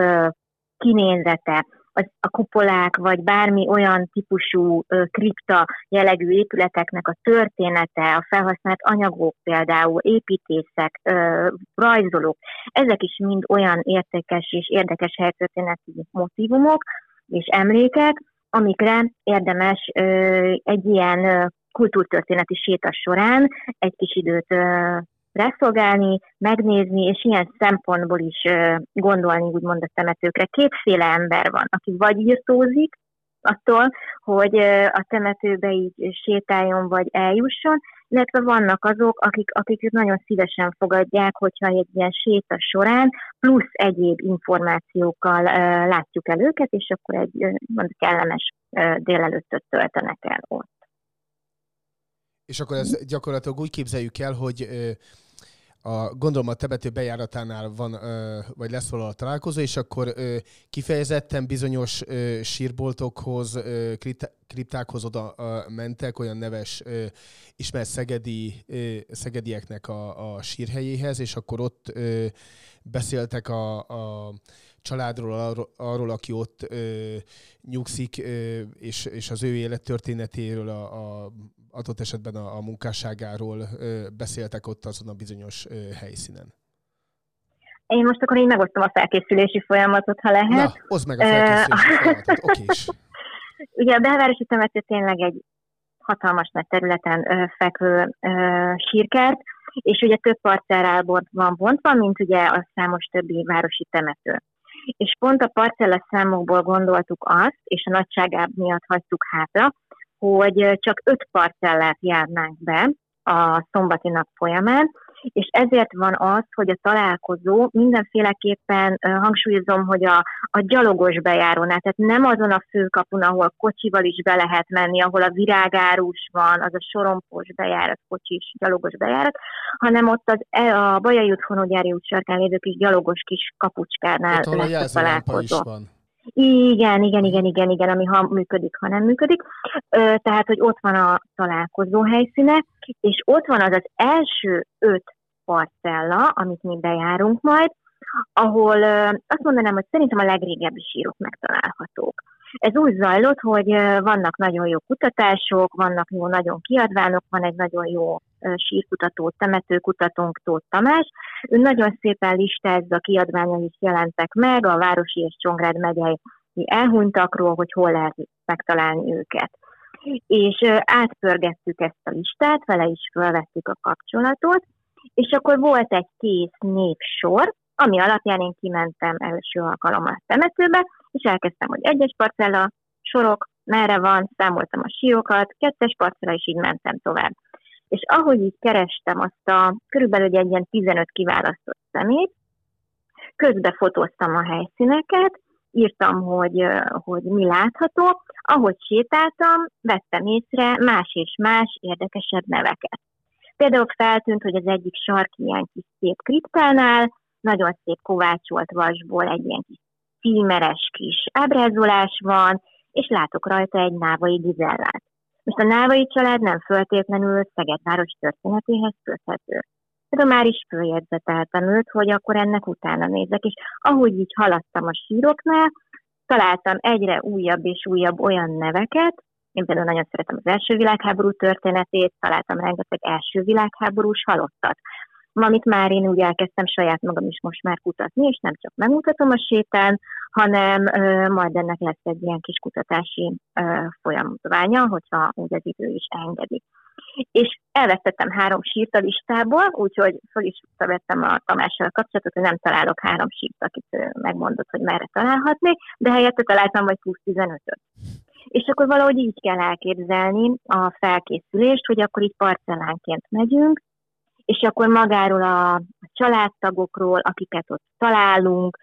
kinézete, az, a kupolák, vagy bármi olyan típusú kripta jellegű épületeknek a története, a felhasznált anyagok például, építészek, rajzolók, ezek is mind olyan értékes és érdekes helytörténeti motivumok és emlékek, amikre érdemes egy ilyen kultúrtörténeti séta során egy kis időt rászolgálni, megnézni, és ilyen szempontból is gondolni úgymond a temetőkre. Kétféle ember van, aki vagy írtózik attól, hogy a temetőbe így sétáljon, vagy eljusson, illetve vannak azok, akik, akik nagyon szívesen fogadják, hogyha egy ilyen séta során plusz egyéb információkkal ö, látjuk el őket, és akkor egy mondjuk kellemes ö, délelőttöt töltenek el ott. És akkor ezt gyakorlatilag úgy képzeljük el, hogy ö, a, gondolom a temető bejáratánál van, ö, vagy lesz valahol találkozó, és akkor ö, kifejezetten bizonyos ö, sírboltokhoz, ö, kriptákhoz oda ö, mentek, olyan neves, ö, ismert szegedi, ö, szegedieknek a, a sírhelyéhez, és akkor ott ö, beszéltek a, a családról, arról, arról aki ott ö, nyugszik, ö, és, és az ő élettörténetéről, a, a, adott esetben a, a munkásságáról ö, beszéltek ott azon a bizonyos ö, helyszínen. Én most akkor így megosztom a felkészülési folyamatot, ha lehet. Na, oszd meg a felkészülési folyamatot, oké is. Ugye a belvárosi temető tényleg egy hatalmas nagy területen ö, fekvő ö, sírkert, és ugye több parcellából van bontva, mint ugye a számos többi városi temető. És pont a parcella számokból gondoltuk azt, és a nagyságában miatt hagytuk hátra, hogy csak öt parcellát járnánk be a szombati nap folyamán, és ezért van az, hogy a találkozó mindenféleképpen hangsúlyozom, hogy a, a gyalogos bejárónál, tehát nem azon a főkapun, ahol kocsival is be lehet menni, ahol a virágárus van, az a sorompos bejárat, kocsis, gyalogos bejárat, hanem ott az, e- a Bajai út, Honógyári út sarkán lévő kis gyalogos kis kapucskánál Ott, lesz a jelzőlámpa is találkozó. van. Igen, igen, igen, igen, igen, ami ha működik, ha nem működik. Ö, tehát, hogy ott van a találkozó helyszíne, és ott van az az első öt parcella, amit mi bejárunk majd, ahol ö, azt mondanám, hogy szerintem a legrégebbi sírok megtalálhatók. Ez úgy zajlott, hogy vannak nagyon jó kutatások, vannak jó nagyon kiadványok, van egy nagyon jó sírkutató, temetőkutatónk Tóth Tamás. Ő nagyon szépen listázza, kiadványai is jelentek meg a Városi és Csongrád megyei elhunytakról, hogy hol lehet megtalálni őket. És átpörgettük ezt a listát, vele is felvettük a kapcsolatot, és akkor volt egy kész névsor, ami alapján én kimentem első alkalommal a temetőbe, és elkezdtem, hogy egyes parcella, sorok, merre van, számoltam a sírokat, kettes parcella, és így mentem tovább. És ahogy így kerestem azt a körülbelül egy ilyen 15 kiválasztott szemét, közbe fotóztam a helyszíneket, írtam, hogy, hogy mi látható, ahogy sétáltam, vettem észre más és más érdekesebb neveket. Például feltűnt, hogy az egyik sarki ilyen kis szép kriptánál, nagyon szép kovácsolt vasból egy ilyen kis címeres kis ábrázolás van, és látok rajta egy návai gizellát. Most a návai család nem föltétlenül Szeged város történetéhez köthető. De már is följegyzeteltem őt, hogy akkor ennek utána nézek, és ahogy így haladtam a síroknál, találtam egyre újabb és újabb olyan neveket, én például nagyon szeretem az első világháború történetét, találtam rengeteg első világháborús halottat, amit már én úgy elkezdtem saját magam is most már kutatni, és nem csak megmutatom a sétán, hanem majd ennek lesz egy ilyen kis kutatási ö, folyamotványa, hogyha úgy az idő is engedi. És elvesztettem három sírt a listából, úgyhogy föl is vettem a Tamással kapcsolatot, hogy nem találok három sírt, akit megmondott, hogy merre találhatnék, de helyette találtam vagy plusz 15-öt. És akkor valahogy így kell elképzelni a felkészülést, hogy akkor így parcellánként megyünk, és akkor magáról a családtagokról, akiket ott találunk,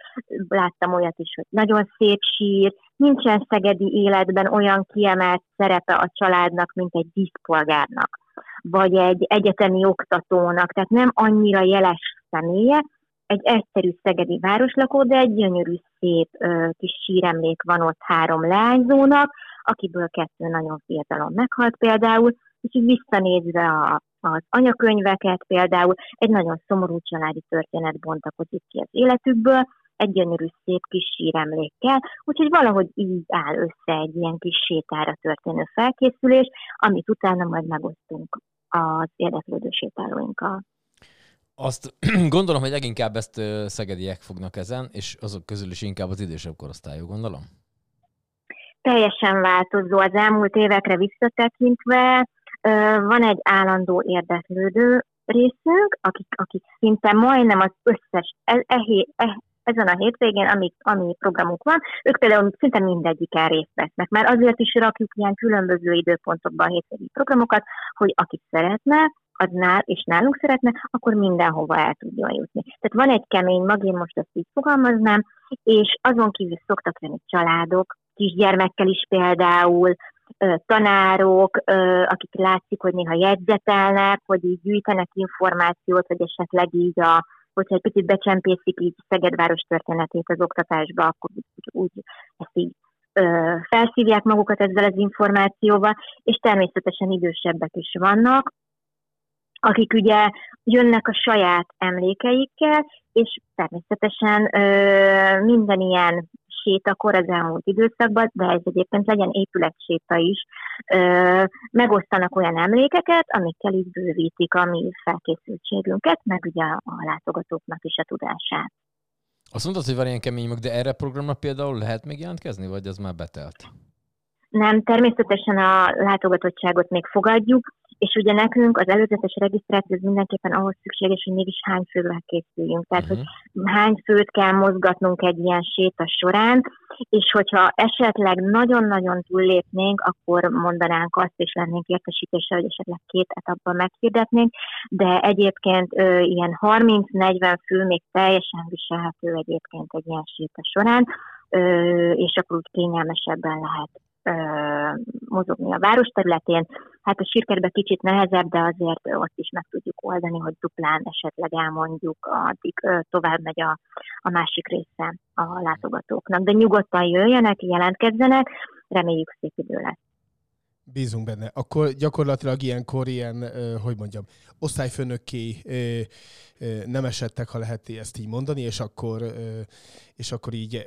láttam olyat is, hogy nagyon szép sír, nincsen szegedi életben olyan kiemelt szerepe a családnak, mint egy díszpolgárnak, vagy egy egyetemi oktatónak, tehát nem annyira jeles személye, egy egyszerű szegedi városlakó, de egy gyönyörű, szép ö, kis síremlék van ott három leányzónak, akiből kettő nagyon fiatalon meghalt például, és így visszanézve a, az anyakönyveket például, egy nagyon szomorú családi történet bontakozik ki az életükből, egy gyönyörű szép kis síremlékkel, úgyhogy valahogy így áll össze egy ilyen kis sétára történő felkészülés, amit utána majd megosztunk az érdeklődő sétálóinkkal. Azt gondolom, hogy leginkább ezt szegediek fognak ezen, és azok közül is inkább az idősebb korosztályú, gondolom. teljesen változó az elmúlt évekre visszatekintve. Van egy állandó érdeklődő részünk, akik, akik szinte majdnem az összes, e, e, e, ezen a hétvégén, ami, ami programunk van, ők például szinte mindegyiken részt vesznek, mert azért is rakjuk ilyen különböző időpontokban a hétvégi programokat, hogy aki szeretne, az nál, és nálunk szeretne, akkor mindenhova el tudjon jutni. Tehát van egy kemény mag, én most ezt így fogalmaznám, és azon kívül szoktak lenni családok, kisgyermekkel is például, tanárok, akik látszik, hogy néha jegyzetelnek, hogy így gyűjtenek információt, vagy esetleg így a, hogyha egy picit becsempészik így Szegedváros történetét az oktatásba, akkor úgy, ezt így felszívják magukat ezzel az információval, és természetesen idősebbek is vannak, akik ugye jönnek a saját emlékeikkel, és természetesen ö, minden ilyen sétakor az elmúlt időszakban, de ez egyébként legyen épületséta is, ö, megosztanak olyan emlékeket, amikkel így bővítik a mi felkészültségünket, meg ugye a látogatóknak is a tudását. Azt mondtad, hogy van ilyen kemény de erre a programra például lehet még jelentkezni, vagy az már betelt? Nem, természetesen a látogatottságot még fogadjuk, és ugye nekünk az előzetes regisztráció az mindenképpen ahhoz szükséges, hogy mégis hány fővel készüljünk. Tehát, Mhm. hogy hány főt kell mozgatnunk egy ilyen séta során, és hogyha esetleg nagyon-nagyon túllépnénk, akkor mondanánk azt, és lennénk értesítése, hogy esetleg két etapban meghirdetnénk, de egyébként ö, ilyen 30-40 fő még teljesen viselhető egyébként egy ilyen séta során, ö, és akkor úgy kényelmesebben lehet mozogni a város területén. Hát a sírkerbe kicsit nehezebb, de azért ott is meg tudjuk oldani, hogy duplán esetleg elmondjuk, addig tovább megy a, a másik része a látogatóknak. De nyugodtan jöjjenek, jelentkezzenek, reméljük szép idő lesz. Bízunk benne. Akkor gyakorlatilag ilyenkor ilyen, hogy mondjam, osztályfőnökké nem esettek, ha lehet ezt így mondani, és akkor, és akkor így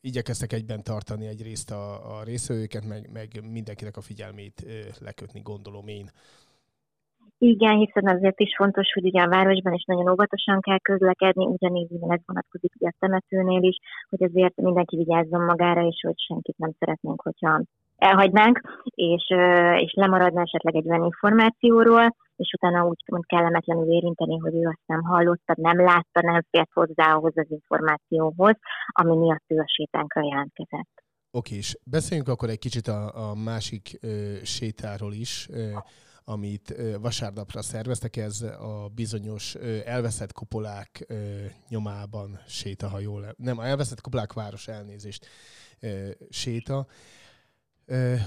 igyekeztek egyben tartani egyrészt a, a részvevőket, meg, meg mindenkinek a figyelmét lekötni, gondolom én. Igen, hiszen azért is fontos, hogy ugye a városban is nagyon óvatosan kell közlekedni, ugyanígy ez vonatkozik ugye a temetőnél is, hogy azért mindenki vigyázzon magára, és hogy senkit nem szeretnénk, hogyha elhagynánk, és, és lemaradna esetleg egy olyan információról, és utána úgy mond kellemetlenül érinteni, hogy ő azt nem hallotta, nem látta, nem fért hozzá ahhoz az információhoz, ami miatt ő a sétánkra jelentkezett. Oké, és beszéljünk akkor egy kicsit a, a másik ö, sétáról is, ö, amit ö, vasárnapra szerveztek, ez a bizonyos ö, elveszett kupolák ö, nyomában séta, ha jól... Nem, a elveszett kupolák város elnézést ö, séta,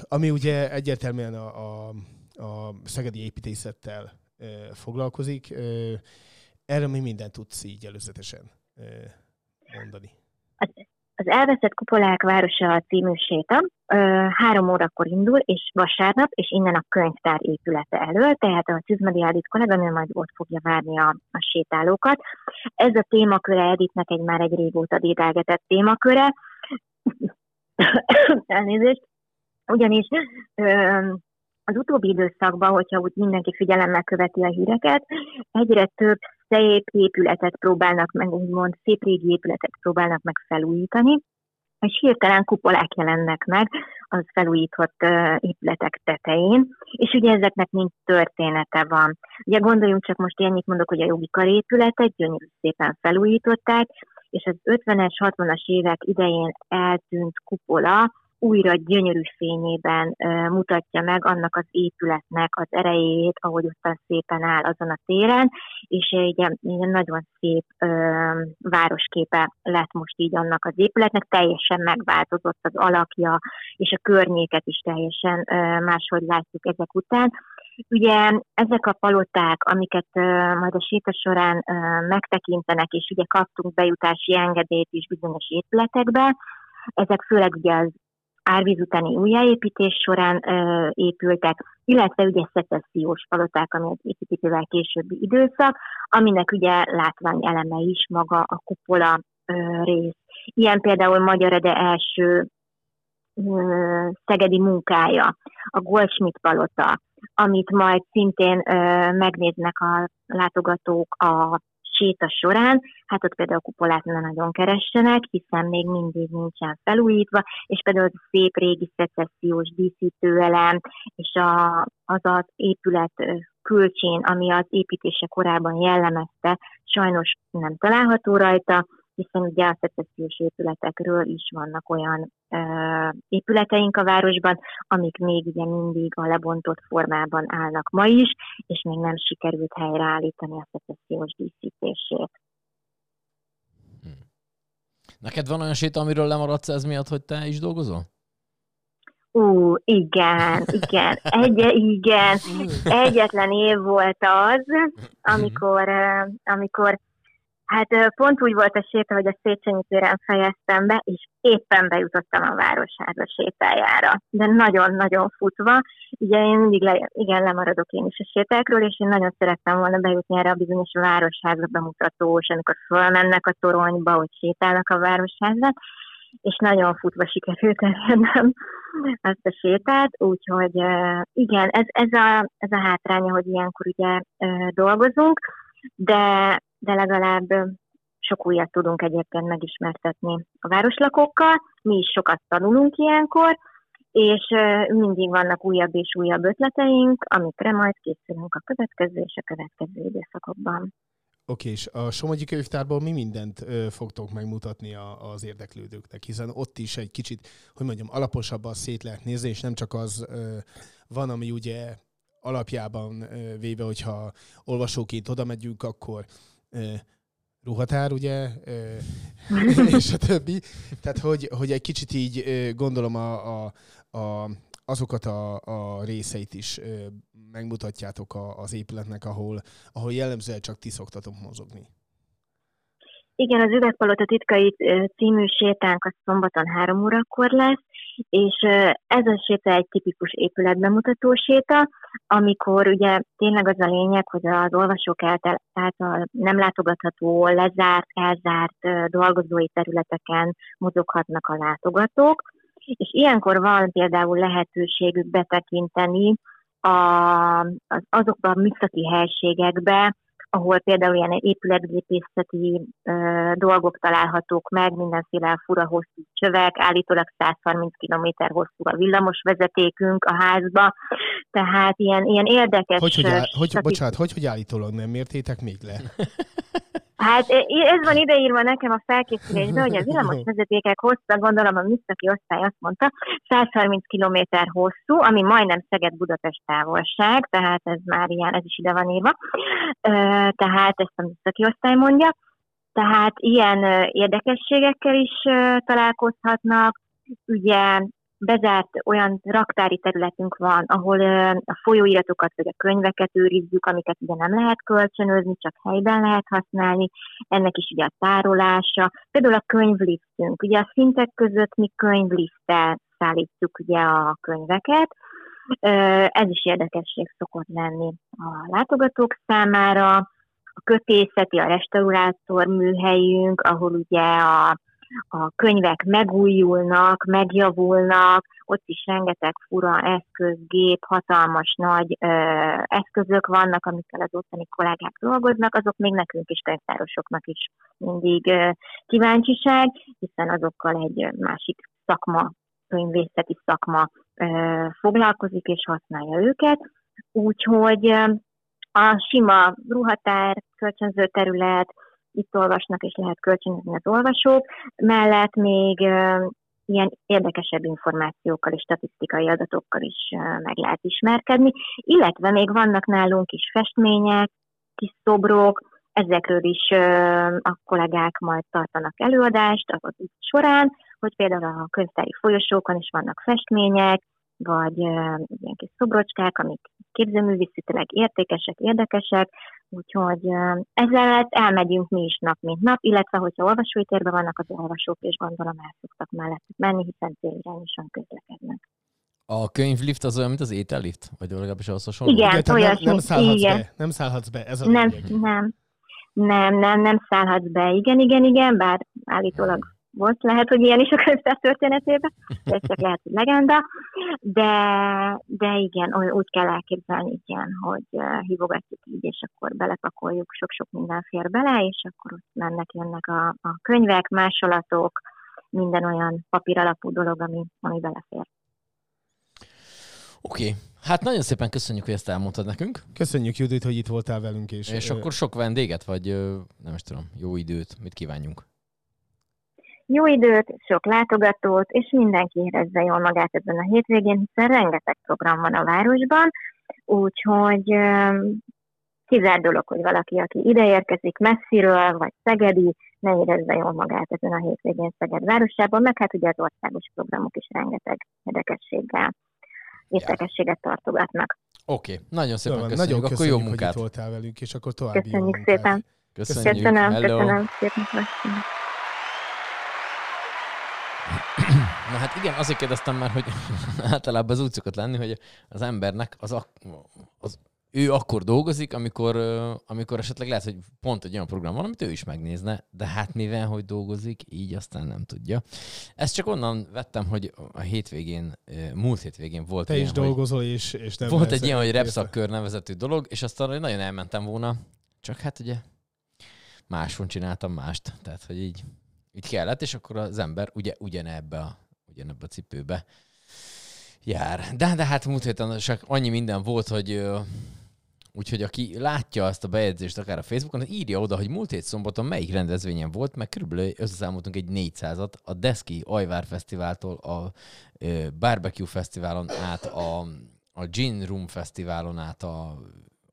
ami ugye egyértelműen a, a, a szegedi építészettel foglalkozik. Erről mi mindent tudsz így előzetesen mondani? Az Elveszett Kupolák Városa című séta három órakor indul, és vasárnap, és innen a könyvtár épülete elől, tehát a Csizmadi Edith kolléganő majd ott fogja várni a, a sétálókat. Ez a témaköre Editnek egy már egy régóta dédelgetett témaköre. Elnézést. Ugyanis az utóbbi időszakban, hogyha úgy mindenki figyelemmel követi a híreket, egyre több szép épületet próbálnak meg, úgymond szép régi épületet próbálnak meg felújítani, és hirtelen kupolák jelennek meg az felújított épületek tetején, és ugye ezeknek mind története van. Ugye gondoljunk csak most ennyit mondok, hogy a jogi karépületet gyönyörű szépen felújították, és az 50-es, 60-as évek idején eltűnt kupola újra gyönyörű fényében mutatja meg annak az épületnek az erejét, ahogy ott szépen áll azon a téren, és egy, egy nagyon szép városképe lett most így annak az épületnek, teljesen megváltozott az alakja, és a környéket is teljesen máshogy látjuk ezek után. Ugye ezek a paloták, amiket uh, majd a séta során uh, megtekintenek, és ugye kaptunk bejutási engedélyt is bizonyos épületekbe, ezek főleg ugye az árvíz utáni újjáépítés során ö, épültek, illetve ugye szecessziós paloták, ami az építővel későbbi időszak, aminek ugye látvány eleme is maga a kupola ö, rész. Ilyen például Magyar Ede első ö, szegedi munkája, a Goldschmidt palota, amit majd szintén ö, megnéznek a látogatók a séta során, hát ott például kupolát nem nagyon keressenek, hiszen még mindig nincsen felújítva, és például az a szép régi szecessziós díszítőelem, és a, az az épület külcsén, ami az építése korában jellemezte, sajnos nem található rajta, hiszen ugye a szecessziós épületekről is vannak olyan ö, épületeink a városban, amik még ugye mindig a lebontott formában állnak ma is, és még nem sikerült helyreállítani a szecessziós díszítését. Neked van olyan séta, amiről lemaradsz ez miatt, hogy te is dolgozol? Ú, igen, igen, egy, igen. Egyetlen év volt az, amikor, eh, amikor Hát pont úgy volt a séta, hogy a Széchenyi téren fejeztem be, és éppen bejutottam a Városháza sétájára. De nagyon-nagyon futva. Ugye én mindig le, igen, lemaradok én is a sétákról, és én nagyon szerettem volna bejutni erre a bizonyos Városháza bemutatós, amikor fölmennek a toronyba, hogy sétálnak a Városházat és nagyon futva sikerült elérnem ezt a sétát, úgyhogy igen, ez, ez, a, ez a hátránya, hogy ilyenkor ugye dolgozunk, de de legalább sok újat tudunk egyébként megismertetni a városlakókkal. Mi is sokat tanulunk ilyenkor, és mindig vannak újabb és újabb ötleteink, amikre majd készülünk a következő és a következő időszakokban. Oké, és a Somogyi könyvtárból mi mindent ö, fogtok megmutatni a, az érdeklődőknek, hiszen ott is egy kicsit, hogy mondjam, alaposabban szét lehet nézni, és nem csak az ö, van, ami ugye alapjában ö, véve, hogyha olvasóként oda megyünk, akkor ruhatár, ugye, és a többi. Tehát, hogy, hogy egy kicsit így gondolom a, a, a, azokat a, a részeit is megmutatjátok a, az épületnek, ahol, ahol jellemzően csak ti szoktatok mozogni. Igen, az Üvegpalota titkai című sétánk a szombaton három órakor lesz, és ez a séta egy tipikus épületbemutató séta, amikor ugye tényleg az a lényeg, hogy az olvasók által nem látogatható, lezárt, elzárt dolgozói területeken mozoghatnak a látogatók, és ilyenkor van például lehetőségük betekinteni a, az, azokba a műszaki helységekbe, ahol például ilyen épületgépészeti ö, dolgok találhatók meg, mindenféle fura hosszú csövek, állítólag 130 km hosszú a villamos vezetékünk a házba, tehát ilyen, ilyen érdekes... Hogy, hogy, áll, hogy, bocsánat, hogy, hogy állítólag nem mértétek még le? Hát ez van ideírva nekem a felkészülésben, hogy a villamos vezetékek hossza, gondolom a műszaki osztály azt mondta, 130 km hosszú, ami majdnem Szeged-Budapest távolság, tehát ez már ilyen, ez is ide van írva. Tehát ezt a műszaki osztály mondja. Tehát ilyen érdekességekkel is találkozhatnak, ugye bezárt olyan raktári területünk van, ahol a folyóiratokat vagy a könyveket őrizzük, amiket ugye nem lehet kölcsönözni, csak helyben lehet használni, ennek is ugye a tárolása. Például a könyvliftünk, ugye a szintek között mi könyvlifttel szállítjuk ugye a könyveket, ez is érdekesség szokott lenni a látogatók számára. A kötészeti, a restaurátor műhelyünk, ahol ugye a a könyvek megújulnak, megjavulnak, ott is rengeteg fura eszköz, gép, hatalmas nagy ö, eszközök vannak, amikkel az ottani kollégák dolgoznak, azok még nekünk is könyvtárosoknak is mindig ö, kíváncsiság, hiszen azokkal egy másik szakma, könyvészeti szakma ö, foglalkozik és használja őket. Úgyhogy a sima ruhatár, kölcsönző terület, itt olvasnak és lehet kölcsönözni az olvasók, mellett még ilyen érdekesebb információkkal és statisztikai adatokkal is meg lehet ismerkedni, illetve még vannak nálunk is festmények, kis szobrok, ezekről is a kollégák majd tartanak előadást az út során, hogy például a könyvtári folyosókon is vannak festmények, vagy ilyen kis szobrocskák, amik képzőművészetileg értékesek, érdekesek, úgyhogy ezzel elmegyünk mi is nap, mint nap, illetve hogyha olvasói térben vannak az olvasók, és gondolom el szoktak mellett menni, hiszen célirányosan közlekednek. A könyvlift az olyan, mint az étellift? Vagy legalábbis az hasonló? Igen, Igen, olyasmi. nem, nem, szállhatsz igen. be, nem szállhatsz be, ez a Nem, lényeg. nem, nem, nem, nem szállhatsz be. Igen, igen, igen, bár állítólag volt, lehet, hogy ilyen is a könyvtár történetében, ez csak lehet, hogy legenda, de, de igen, oly- úgy kell elképzelni, igen, hogy uh, hívogatjuk így, és akkor belepakoljuk, sok-sok minden fér bele, és akkor ott mennek, jönnek a, a könyvek, másolatok, minden olyan papír alapú dolog, ami, ami belefér. Oké. Okay. Hát nagyon szépen köszönjük, hogy ezt elmondtad nekünk. Köszönjük, Judit, hogy itt voltál velünk. És, És ö, akkor sok vendéget, vagy ö, nem is tudom, jó időt, mit kívánjunk? Jó időt, sok látogatót, és mindenki érezze jól magát ezen a hétvégén, hiszen rengeteg program van a városban, úgyhogy öm, kizárt dolog, hogy valaki, aki ide érkezik messziről, vagy szegedi, ne érezze jól magát ezen a hétvégén Szeged városában, meg hát ugye az országos programok is rengeteg érdekességgel, érdekességet tartogatnak. Oké, okay. nagyon szépen van, köszönjük, nagyon akkor jó köszönjük, hogy munkát. itt voltál velünk, és akkor további jó Köszönjük munkát. szépen. Köszönjük. Köszönöm, Hello. köszönöm, szép napot. Na hát igen, azért kérdeztem már, hogy általában az úgy szokott lenni, hogy az embernek az, ak- az ő akkor dolgozik, amikor, amikor esetleg lehet, hogy pont egy olyan program van, amit ő is megnézne, de hát mivel, hogy dolgozik, így aztán nem tudja. Ezt csak onnan vettem, hogy a hétvégén, múlt hétvégén volt Te ilyen, is dolgozol, és, és nem volt egy ilyen, hogy repszakkör nevezetű dolog, és aztán hogy nagyon elmentem volna, csak hát ugye máson csináltam mást, tehát hogy így, így kellett, és akkor az ember ugye ugyanebbe a, ugyanebbe a cipőbe jár. De, de hát múlt héten csak annyi minden volt, hogy úgyhogy aki látja ezt a bejegyzést akár a Facebookon, az írja oda, hogy múlt hét szombaton melyik rendezvényen volt, meg körülbelül összeszámoltunk egy 400-at a Deszki Ajvár Fesztiváltól a ö, Barbecue Fesztiválon át, a, a Gin Room Fesztiválon át, a,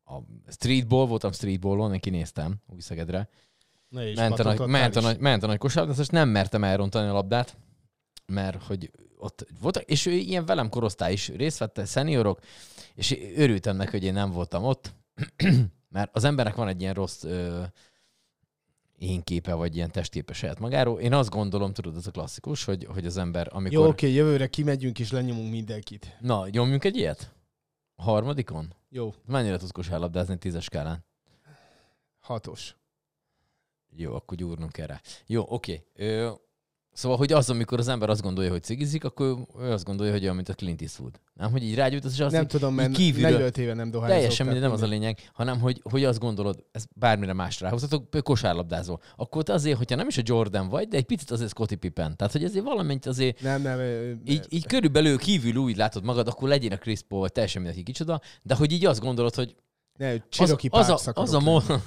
a Streetball, voltam Streetballon, én kinéztem Újszegedre, Ne is ment a, nagy, ment, a nagy, ment a nagy kosárlabda, de most nem mertem elrontani a labdát, mert hogy ott voltak, és ő ilyen velem korosztály is részt vette, szeniorok, és örültem neki, hogy én nem voltam ott, mert az embernek van egy ilyen rossz ö, én képe, vagy ilyen testképe saját magáról. Én azt gondolom, tudod, ez a klasszikus, hogy, hogy az ember, amikor... Jó, oké, jövőre kimegyünk és lenyomunk mindenkit. Na, nyomjunk egy ilyet? A harmadikon? Jó, Mennyire tudsz kosárlabdázni tízes skálán? hatos. Jó, akkor gyúrnunk rá. Jó, oké. Ö, Szóval, hogy az, amikor az ember azt gondolja, hogy cigizik, akkor ő azt gondolja, hogy olyan, mint a Clint Eastwood. Nem, hogy így rágyújt, és azt nem így, tudom, mert kívülről- 45 éve nem dohányzok. Teljesen mindegy, nem az a lényeg, hanem hogy, hogy azt gondolod, ez bármire más ráhozhatok, kosárlabdázol. Akkor te azért, hogyha nem is a Jordan vagy, de egy picit azért Scottie Pippen. Tehát, hogy azért valamennyit azért Nem, nem. így, így körülbelül kívül úgy látod magad, akkor legyen a Chris Paul, vagy teljesen mindegy kicsoda, de hogy így azt gondolod, hogy Ne, az, Cherokee az, Parks a, az, a mo-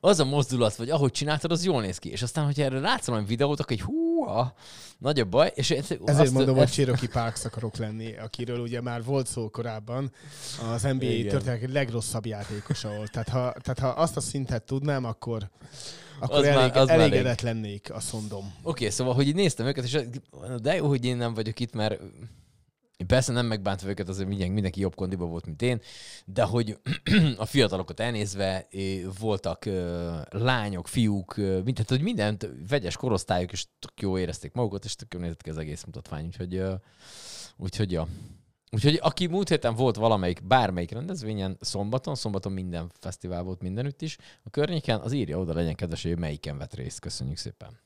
az a mozdulat, vagy ahogy csináltad, az jól néz ki. És aztán, hogyha erre látsz valami videót, akkor egy hú, a, nagy a baj. És Ezért azt, mondom, hogy Cherokee Parks akarok lenni, akiről ugye már volt szó korábban. Az NBA Igen. történet legrosszabb játékosa volt. Tehát ha, tehát ha azt a szintet tudnám, akkor, akkor Az már- elég, az már elégedett lennék, azt mondom. Oké, okay, szóval, hogy így néztem őket, és de jó, hogy én nem vagyok itt, mert persze nem megbántva őket, azért mindenki, mindenki jobb kondiba volt, mint én, de hogy a fiatalokat elnézve voltak lányok, fiúk, mint, tehát, hogy mindent vegyes korosztályok, és tök jó érezték magukat, és tök jó nézett ki az egész mutatvány, úgyhogy, úgyhogy ja. Úgyhogy aki múlt héten volt valamelyik, bármelyik rendezvényen, szombaton, szombaton minden fesztivál volt mindenütt is, a környéken, az írja oda, legyen kedves, hogy melyiken vett részt. Köszönjük szépen.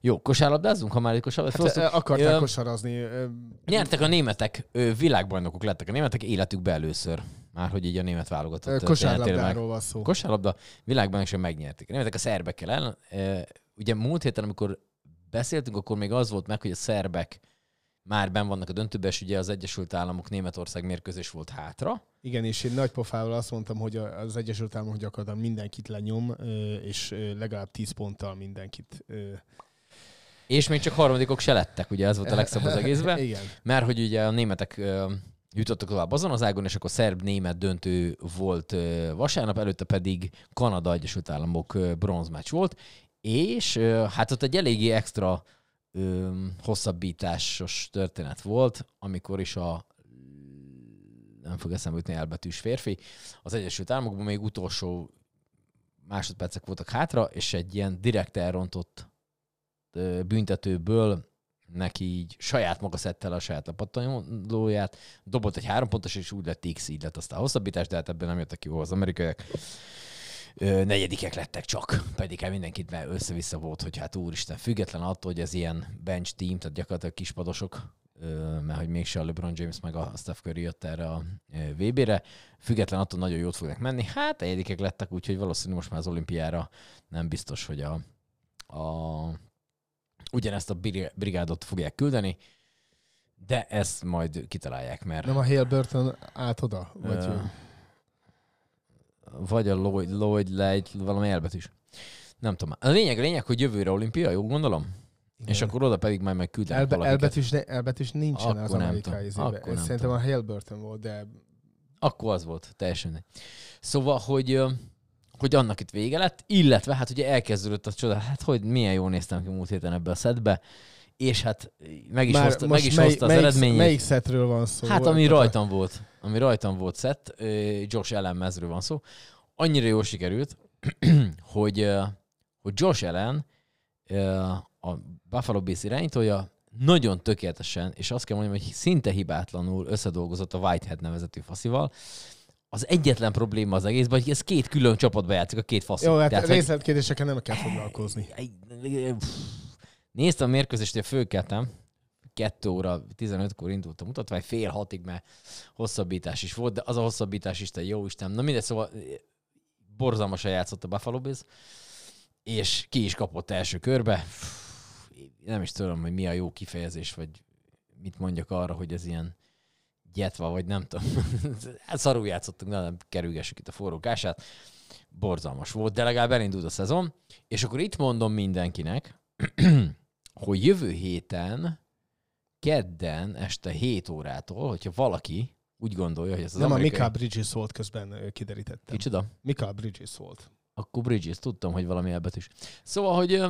Jó, kosárlabdázunk, ha már egy kosárlabdázunk. Hát, ö, akarták Ö, kosarazni. Nyertek a németek, ö, világbajnokok lettek a németek életükbe először. Már hogy így a német válogatott. Kosárlabdáról van szó. Kosárlabda világbajnokság megnyerték. A németek a szerbekkel ö, Ugye múlt héten, amikor beszéltünk, akkor még az volt meg, hogy a szerbek már ben vannak a döntőben, és ugye az Egyesült Államok Németország mérkőzés volt hátra. Igen, és én nagy pofával azt mondtam, hogy az Egyesült Államok gyakorlatilag mindenkit lenyom, és legalább 10 ponttal mindenkit. És még csak harmadikok se lettek, ugye ez volt a legszebb az egészben. Igen. Mert hogy ugye a németek jutottak tovább azon az ágon, és akkor szerb-német döntő volt vasárnap, előtte pedig Kanada-Egyesült Államok ö, bronzmeccs volt, és hát ott egy eléggé extra hosszabbításos történet volt, amikor is a nem fog eszembe jutni elbetűs férfi, az Egyesült Államokban még utolsó másodpercek voltak hátra, és egy ilyen direkt elrontott büntetőből neki így saját maga szedte a saját lepattanóját, dobott egy három pontos, és úgy lett X, így lett aztán hosszabbítás, de hát ebben nem jöttek ki az amerikaiak. Ö, negyedikek lettek csak, pedig hát mindenkit már össze-vissza volt, hogy hát úristen, független attól, hogy ez ilyen bench team, tehát gyakorlatilag kispadosok, ö, mert hogy mégse a LeBron James meg a Steph Curry jött erre a ö, VB-re, független attól nagyon jót fognak menni. Hát negyedikek lettek, úgyhogy valószínűleg most már az olimpiára nem biztos, hogy a, a ugyanezt a bri- brigádot fogják küldeni, de ezt majd kitalálják, mert Nem a Hale Burton át oda? Vagy Ö, vagy a Lloyd, Lloyd Light, valami elbetűs. Nem tudom. A lényeg, a lényeg, hogy jövőre olimpia, jó gondolom? Igen. És akkor oda pedig majd megküldenek Elbe, valakiket. ne, elbetűs nincsen Akkor az amerikai izébe. Szerintem tudom. a Hale Burton volt, de Akkor az volt, teljesen. Szóval, hogy hogy annak itt vége lett, illetve hát ugye elkezdődött a csoda, hát hogy milyen jól néztem ki múlt héten ebbe a szedbe, és hát meg is Már hozta, meg is mely- hozta az melyik, eredményét. Melyik szetről van szó? Hát ami rajtam volt, ami rajtam volt szett, Josh Allen mezről van szó. Annyira jól sikerült, hogy, hogy Josh Allen, ö, a Buffalo Bills irányítója, nagyon tökéletesen, és azt kell mondjam, hogy szinte hibátlanul összedolgozott a Whitehead nevezetű faszival. Az egyetlen probléma az egészben, hogy ez két külön csapatba játszik, a két faszi. Jó, hát Tehát, hogy- részletkérdésekkel nem kell foglalkozni. Néztem a mérkőzést, hogy fölkeltem, 2 óra 15-kor indult a mutatvány, fél hatig, mert hosszabbítás is volt, de az a hosszabbítás is, te jó Isten. Na mindegy, szóval eh, borzalmasan játszott a Buffalo Bills, és ki is kapott első körbe. Nem is tudom, hogy mi a jó kifejezés, vagy mit mondjak arra, hogy ez ilyen gyetva, vagy nem tudom. hát szarul játszottunk, de nem kerülgessük itt a forrókását. Borzalmas volt, de legalább elindult a szezon. És akkor itt mondom mindenkinek, hogy jövő héten, kedden este 7 órától, hogyha valaki úgy gondolja, hogy ez az nem a amerikai... Mikael Bridges volt közben kiderítettem. Kicsoda? Mikael Bridges volt. Akkor Bridges, tudtam, hogy valami is. Szóval, hogy...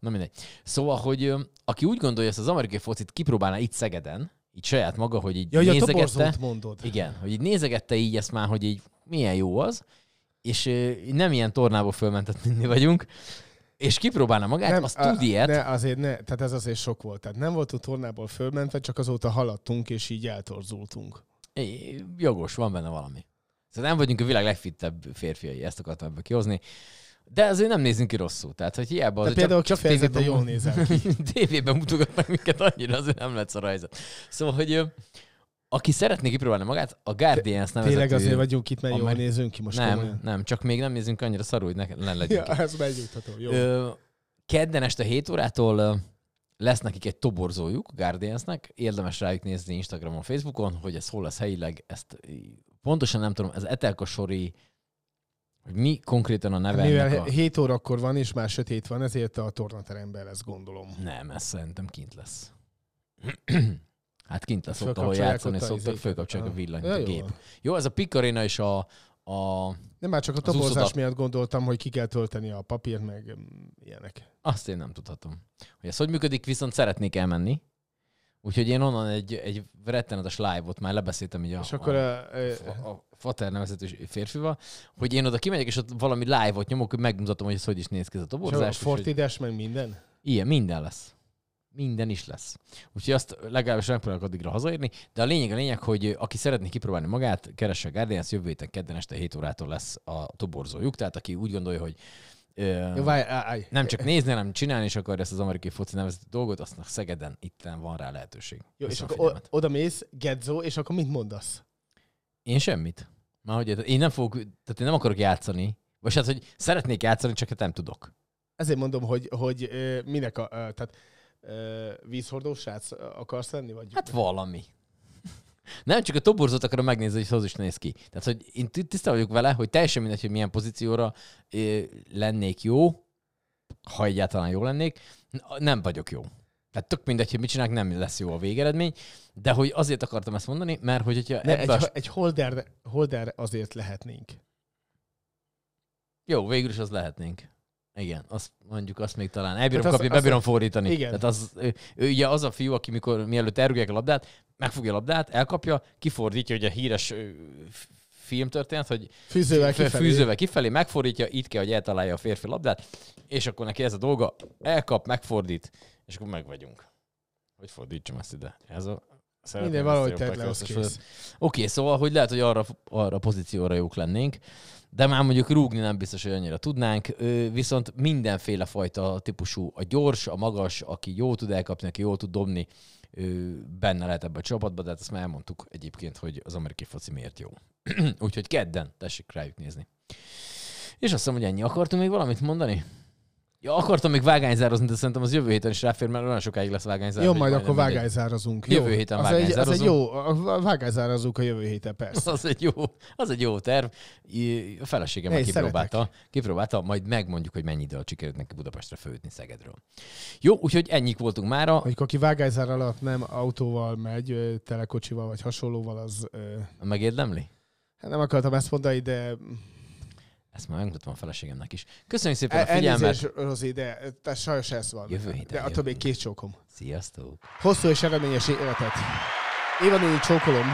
Na mindegy. Szóval, hogy aki úgy gondolja, hogy ezt az amerikai focit kipróbálná itt Szegeden, így saját maga, hogy így Ja, a nézegette, toborzót mondod. igen, hogy így nézegette így ezt már, hogy így milyen jó az, és nem ilyen tornából fölmentett minni vagyunk, és kipróbálna magát, nem, azt tud ilyet. Ne, azért ne, tehát ez azért sok volt. Tehát nem voltunk tornából fölmentve, csak azóta haladtunk, és így eltorzultunk. É, Jogos, van benne valami. Szóval nem vagyunk a világ legfittebb férfiai, ezt akartam ebből kihozni. De azért nem nézünk ki rosszul. Tehát, hogy hiába... De az például csak, csak tévében- jól nézel ki. tévében mutogatnak minket annyira, azért nem lesz a rajzat. Szóval, hogy aki szeretné kipróbálni magát, a Guardians nevezetű... Tényleg azért vagyunk itt, mert jól Ameri- nézünk ki most Nem, komolyan. nem, csak még nem nézünk annyira szarul, hogy ne, ne legyünk Ja, ez megnyugtató. Jó. Ö, kedden este 7 órától lesz nekik egy toborzójuk, Guardiansnek, érdemes rájuk nézni Instagramon, Facebookon, hogy ez hol lesz helyileg, ezt pontosan nem tudom, ez Etelka Sori, hogy mi konkrétan a neve Mivel a... 7 órakor van, és már sötét van, ezért a tornateremben lesz, gondolom. Nem, ez szerintem kint lesz. hát kint lesz ott, ahol játszani szoktak, fölkapcsolják a villanyt, Ja, a gép. Jó, ez a Pikarina és a, a... Nem már csak a toborzás úszoda- miatt gondoltam, hogy ki kell tölteni a papírt, meg mm, ilyenek. Azt én nem tudhatom. Hogy ez hogy működik, viszont szeretnék elmenni. Úgyhogy én onnan egy, egy rettenetes live-ot már lebeszéltem így a, És akkor a, a, a, Fater nevezető férfival, hogy én oda kimegyek, és ott valami live-ot nyomok, hogy megmutatom, hogy ez hogy is néz ki ez a és a toborzás. Fortides, meg minden. Ilyen, minden lesz. Minden is lesz. Úgyhogy azt legalábbis megpróbálok addigra hazaérni, de a lényeg a lényeg, hogy aki szeretné kipróbálni magát, keresse a Guardians, jövő héten kedden este 7 órától lesz a toborzójuk, tehát aki úgy gondolja, hogy ö, Jó, várj, állj, nem csak nézni, hanem csinálni is akarja ezt az amerikai foci nevezetű dolgot, aztnak Szegeden itten van rá lehetőség. Jó, és Köszönöm akkor o- figyelmet. oda mész, Gedzo, és akkor mit mondasz? Én semmit. Már hogy én nem fogok, tehát én nem akarok játszani, vagy hát, hogy szeretnék játszani, csak hát nem tudok. Ezért mondom, hogy, hogy ö, minek a, ö, tehát ö, vízhordó srác akarsz lenni? Vagy? Hát valami. Nem csak a toborzót akarom megnézni, hogy az is néz ki. Tehát, hogy én ti- tisztában vagyok vele, hogy teljesen mindegy, hogy milyen pozícióra ö, lennék jó, ha egyáltalán jó lennék, nem vagyok jó. Tehát tök mindegy, hogy mit csinálok, nem lesz jó a végeredmény, de hogy azért akartam ezt mondani, mert hogy hogyha ne, egy, a... egy holder, holder azért lehetnénk. Jó, végül is az lehetnénk. Igen, azt mondjuk azt még talán elbírom az- kapni, bebírom fordítani. igen. Tehát az, ő, ő, ugye az a fiú, aki mikor mielőtt elrúgják a labdát, megfogja a labdát, elkapja, kifordítja, ugye a híres filmtörténet, hogy Fűzővel Fű- kifelé. Fűzővel kifelé, megfordítja, itt kell, hogy eltalálja a férfi labdát, és akkor neki ez a dolga, elkap, megfordít, és akkor meg vagyunk. Hogy fordítsam ezt ide? Ez a... Minden valahogy tedd le, az megkóstolni. kész. Oké, szóval, hogy lehet, hogy arra, arra a pozícióra jók lennénk, de már mondjuk rúgni nem biztos, hogy annyira tudnánk, viszont mindenféle fajta típusú, a gyors, a magas, aki jól tud elkapni, aki jól tud dobni, ö, benne lehet ebbe a csapatba, de hát ezt már elmondtuk egyébként, hogy az amerikai foci miért jó. Úgyhogy kedden, tessék rájuk nézni. És azt hiszem, hogy ennyi. Akartunk még valamit mondani? Ja, akartam még vágányzározni, de szerintem az jövő héten is ráfér, mert olyan sokáig lesz vágányzár. Jó, hogy majd akkor mindegy. vágányzárazunk. Jövő héten az egy, az egy vágányzározunk. jó, vágányzárazunk a jövő héten, persze. Az egy jó, az egy jó terv. A feleségem már kipróbálta, kipróbálta, majd megmondjuk, hogy mennyi idő sikerült neki Budapestre fölütni Szegedről. Jó, úgyhogy ennyik voltunk mára. Mondjuk aki vágányzár alatt nem autóval megy, telekocsival vagy hasonlóval, az Megérdemli? Hát Nem akartam ezt mondani, de Ezt már megmutatom a feleségemnek is. Köszönjük szépen a El- figyelmet. Elnézést, Rozi, de te sajnos ez van. Jövő héten De attól jövő még két csókom. Sziasztok! Hosszú és eredményes életet. Éva néni, csókolom.